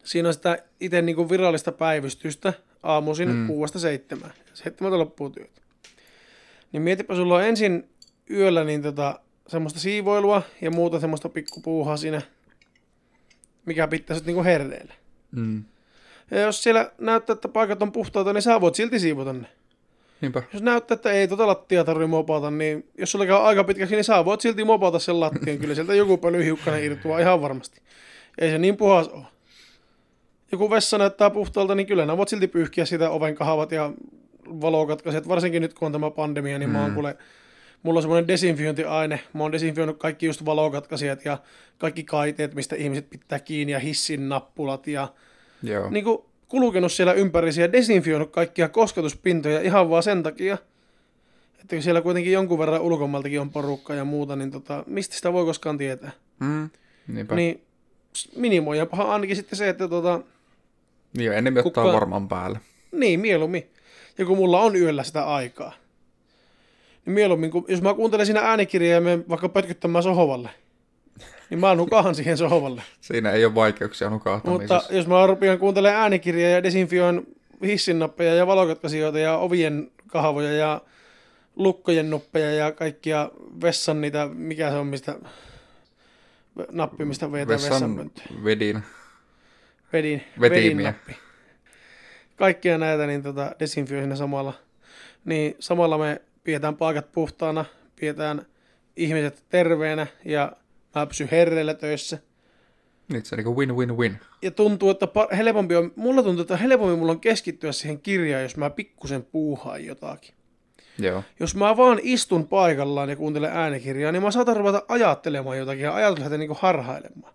siinä on sitä itse niinku virallista päivystystä aamuisin Mm. mm. kuudesta seitsemään. Seitsemältä loppuu työt. Niin mietipä, sulla on ensin yöllä niin tota, semmoista siivoilua ja muuta semmoista pikkupuuhaa siinä, mikä pitää sut niinku herreillä. Mm. Ja jos siellä näyttää, että paikat on puhtaita, niin sä voit silti siivota ne. Niinpä. Jos näyttää, että ei tota lattia tarvitse mopata, niin jos sulla käy aika pitkäksi, niin sä voit silti mopata sen lattian. Kyllä sieltä joku pölyhiukkanen irtoaa ihan varmasti. Ei se niin puhas ole. Joku vessa näyttää puhtaalta, niin kyllä nämä voit silti pyyhkiä sitä oven kahavat ja valokatkaisijat. Varsinkin nyt, kun on tämä pandemia, niin mm. mä oon Mm. kuule, mulla on semmoinen desinfiointiaine. Mä oon desinfioinut kaikki just valokatkaisijat ja kaikki kaiteet, mistä ihmiset pitää kiinni ja hissin nappulat ja Joo. niin kuin kulkenut siellä ympäri ja desinfioinut kaikkia kosketuspintoja ihan vaan sen takia, että kun siellä kuitenkin jonkun verran ulkomailtakin on porukka ja muuta, niin tota, mistä sitä voi koskaan tietää. Mm. Niinpä. Niin minimoijapahan ainakin sitten se, että tota, Niin, enemmän ottaa Kuka- varmaan päälle. niin mieluummin. Ja kun mulla on yöllä sitä aikaa, niin mieluummin, kun, jos mä kuuntelen siinä äänikirjaa ja menen vaikka pötkyttämään sohvalle, niin mä nukahan siihen sohvalle. Siinä ei ole vaikeuksia Mutta nukahtamisessa. jos mä rupean kuuntelemaan äänikirjaa ja desinfioin hissinnappeja ja valokatkaisijoita ja ovien kahvoja ja lukkojen nuppeja ja kaikkia vessan niitä, mikä se on, mistä nappi, mistä vetää vessan, vedin. vedin, Vetimiä. vedin nappi. Kaikkia näitä niin tota, desinfioi siinä samalla. Niin samalla me pidetään paikat puhtaana, pidetään ihmiset terveenä ja mä pysyn herreillä töissä. Nyt se on niinku win-win-win. ja tuntuu, että helpompi on, mulla tuntuu, että helpommin mulla on keskittyä siihen kirjaan, jos mä pikkusen puuhaan jotakin. Joo. Jos mä vaan istun paikallaan ja kuuntelen äänikirjaa, niin mä saatan ruveta ajattelemaan jotakin ja ajatus lähtee niin harhailemaan.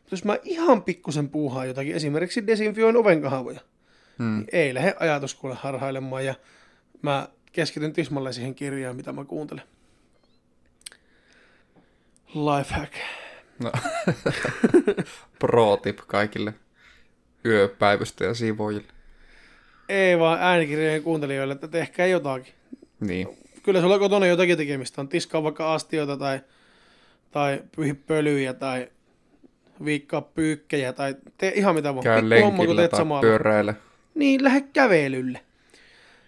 Mutta jos mä ihan pikkusen puuhaan jotakin, esimerkiksi desinfioin ovenkahavoja, Mm. niin ei lähde ajatus kuule harhailemaan ja mä keskityn tismalleen siihen kirjaan, mitä mä kuuntelen. Lifehack. No. Pro tip kaikille yöpäivystä ja siivoojille. Ei vaan äänikirjojen kuuntelijoille, että tehkää jotakin. Niin. kyllä sulla kotona jotakin tekemistä on. Tiskaa vaikka astioita tai, tai pyyhi pölyjä tai viikkaa pyykkejä tai tee ihan mitä vaan. Käy Pikku homma, kun lenkillä teet tai samalla. pyöräile. Niin, lähde kävelylle.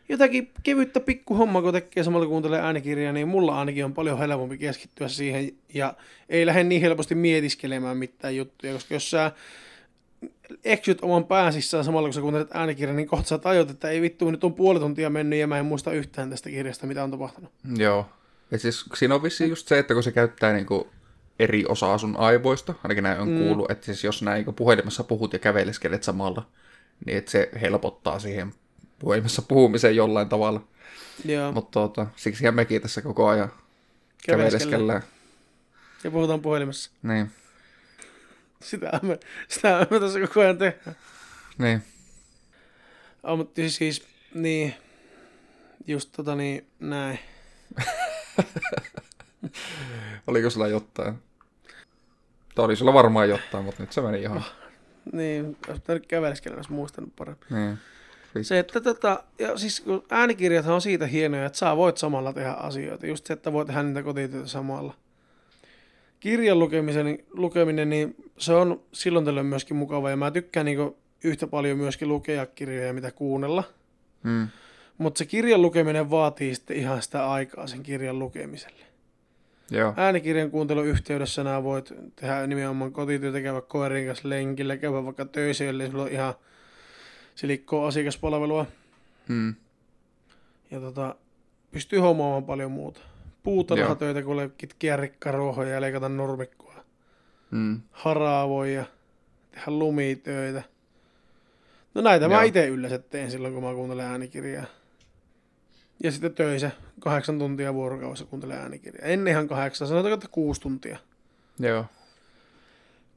Jotakin kevyttä pikku homma, kun tekee samalla kuuntelee äänikirjaa, niin mulla ainakin on paljon helpompi keskittyä siihen ja ei lähde niin helposti mietiskelemään mitään juttuja, koska jos sä eksyt oman pään sisään samalla kun sä kuuntelet äänikirjan, niin kohta sä tajut, että ei vittu, nyt on puoli tuntia mennyt ja mä en muista yhtään tästä kirjasta, mitä on tapahtunut. Joo. Ja siis siinä on vissiin just se, että kun se käyttää niinku eri osaa sun aivoista, ainakin näin on Mm. mm. kuullut, että siis jos näin niinku puhelimessa puhut ja käveleskelet samalla, niin että se helpottaa siihen puhelimessa puhumiseen jollain tavalla. Joo, Mutta tuota, siksi mekin tässä koko ajan Käveleskellään. ja puhutaan puhelimessa. Niin, Sitä me, sitä me tässä koko ajan tehdään. niin. Oh, mutta siis, niin, just tota niin, näin. Oliko sulla jotain? Tai oli sulla varmaan jotain, mutta nyt se meni ihan. Niin, olisi pitänyt käveleskellä, jos muistanut paremmin. Niin. Se, että tota, ja siis kun äänikirjathan on siitä hienoja, että sä voit samalla tehdä asioita. Just se, että voit tehdä niitä kotityötä samalla. Kirjan lukemisen, lukeminen, niin se on silloin tällöin myöskin mukava. Ja mä tykkään niin yhtä paljon myöskin lukea kirjoja, mitä kuunnella. Mm. Mutta se kirjan lukeminen vaatii sitten ihan sitä aikaa sen kirjan lukemiselle. Joo. Äänikirjan kuuntelun yhteydessä nämä voit tehdä nimenomaan kotityötä, käydä koirien kanssa lenkillä, käydä vaikka töissä, eli sulla on ihan silikkoa asiakaspalvelua. Mm. Ja tota, pystyy hommaamaan paljon muuta. Puutarhatöitä, kun kitkiä rikkaruohoja ja leikata nurmikkoa. Mm. Haravoja, tehdä lumitöitä. No näitä mä Joo. itse yleensä teen silloin, kun mä kuuntelen äänikirjaa. Ja sitten töissä kahdeksan tuntia vuorokaudessa kuuntelen äänikirjaa. Ennen ihan kahdeksan, sanotaanko, että kuusi tuntia. Joo.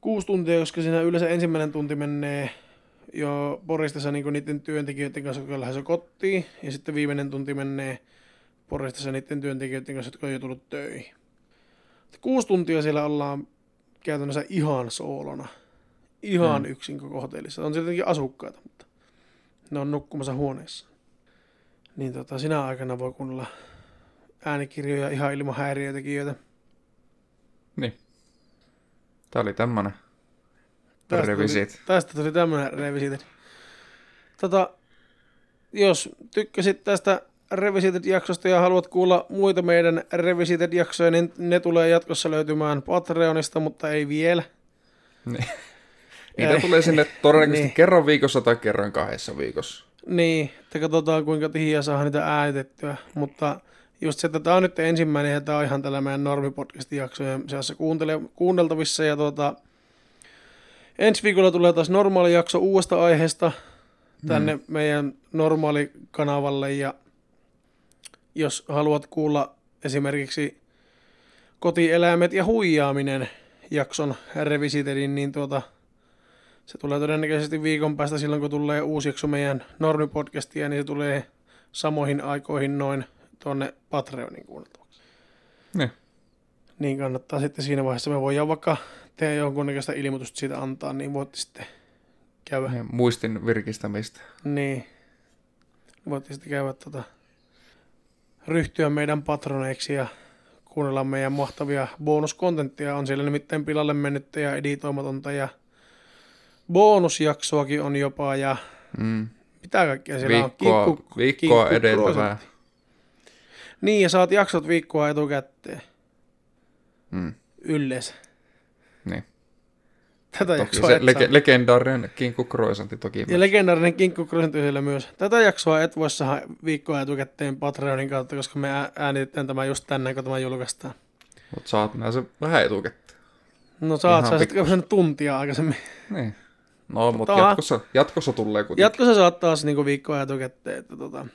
Kuusi tuntia, koska siinä yleensä ensimmäinen tunti menee jo poristessa niin niiden työntekijöiden kanssa, jotka lähdössä kotiin. Ja sitten viimeinen tunti menee poristessa niiden työntekijöiden kanssa, jotka on jo tullut töihin. Kuusi tuntia siellä ollaan käytännössä ihan soolona. Ihan Mm. yksin koko hotellissa. On tietenkin asukkaita, mutta ne on nukkumassa huoneessa. Niin tota, sinä aikana voi kuunnella äänikirjoja ihan ilman häiriötekijöitä. Niin. Tää oli tämmönen Tästä revisit. Tuli, tästä tuli tämmönen revisited. Tota, jos tykkäsit tästä Revisited-jaksosta ja haluat kuulla muita meidän Revisited-jaksoja, niin ne tulee jatkossa löytymään Patreonista, mutta ei vielä. Niin. Niitä Ei. tulee sinne todennäköisesti Niin. kerran viikossa tai kerran kahdessa viikossa. Niin, että katsotaan kuinka tihiä saa niitä äänitettyä, mutta just se, että tämä on nyt ensimmäinen ja tämä on ihan tällä meidän normipodcastin jaksojen seassa kuunneltavissa ja tuota, ensi viikolla tulee taas normaali jakso uudesta aiheesta tänne mm. meidän normaali kanavalle ja jos haluat kuulla esimerkiksi kotieläimet ja huijaaminen jakson revisiterin, niin tuota, se tulee todennäköisesti viikon päästä silloin, kun tulee uusi jakso meidän normipodcastia, niin se tulee samoihin aikoihin noin tuonne Patreonin kuunneltavaksi. Niin. Niin kannattaa sitten siinä vaiheessa, me voidaan vaikka tehdä jonkunnäköistä ilmoitusta siitä antaa, niin voitte sitten käydä. Ja Muistin virkistämistä. Niin. Voitte sitten käydä tota, ryhtyä meidän patroneiksi ja kuunnella meidän mahtavia bonuskontenttia. On siellä nimittäin pilalle mennyttä ja editoimatonta ja bonusjaksoakin on jopa ja Mm. mitä kaikkea siellä Viikkoa, on. Kinkku- viikkoa edeltävää. Niin, ja saat jaksot viikkoa etukäteen Mm. yleensä. Niin. Tätä Toki jaksoa se et saa. legendaarinen kinkku croissantti toki. Ja myös. legendaarinen kinkku siellä myös. Tätä jaksoa et voi saada viikkoa etukäteen Patreonin kautta, koska me ää- äänitetään tämä just tänään, kun tämä julkaistaan. Mut saat nää se vähän etukäteen. No saat sä sitten sen tuntia aikaisemmin. Niin. No, mutta Tota- jatkossa, jatkossa tulee kuitenkin. Jatkossa saat taas niinku viikkoa etukäteen. Että tota,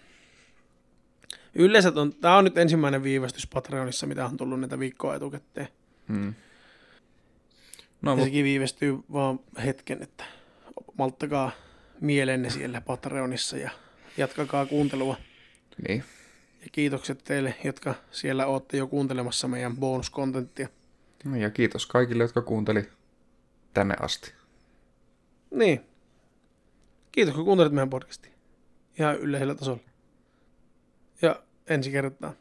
yleensä on, tämä on nyt ensimmäinen viivästys Patreonissa, mitä on tullut näitä viikkoa etukäteen. Mm. No, Ja sekin viivästyy vaan hetken, että malttakaa mielenne siellä Patreonissa ja jatkakaa kuuntelua. niin. Ja kiitokset teille, jotka siellä olette jo kuuntelemassa meidän bonuskontenttia. No, ja kiitos kaikille, jotka kuunteli tänne asti. Niin. Kiitos, kun kuuntelit meidän podcastia. Ihan yleisellä tasolla. Ja ensi kertaa.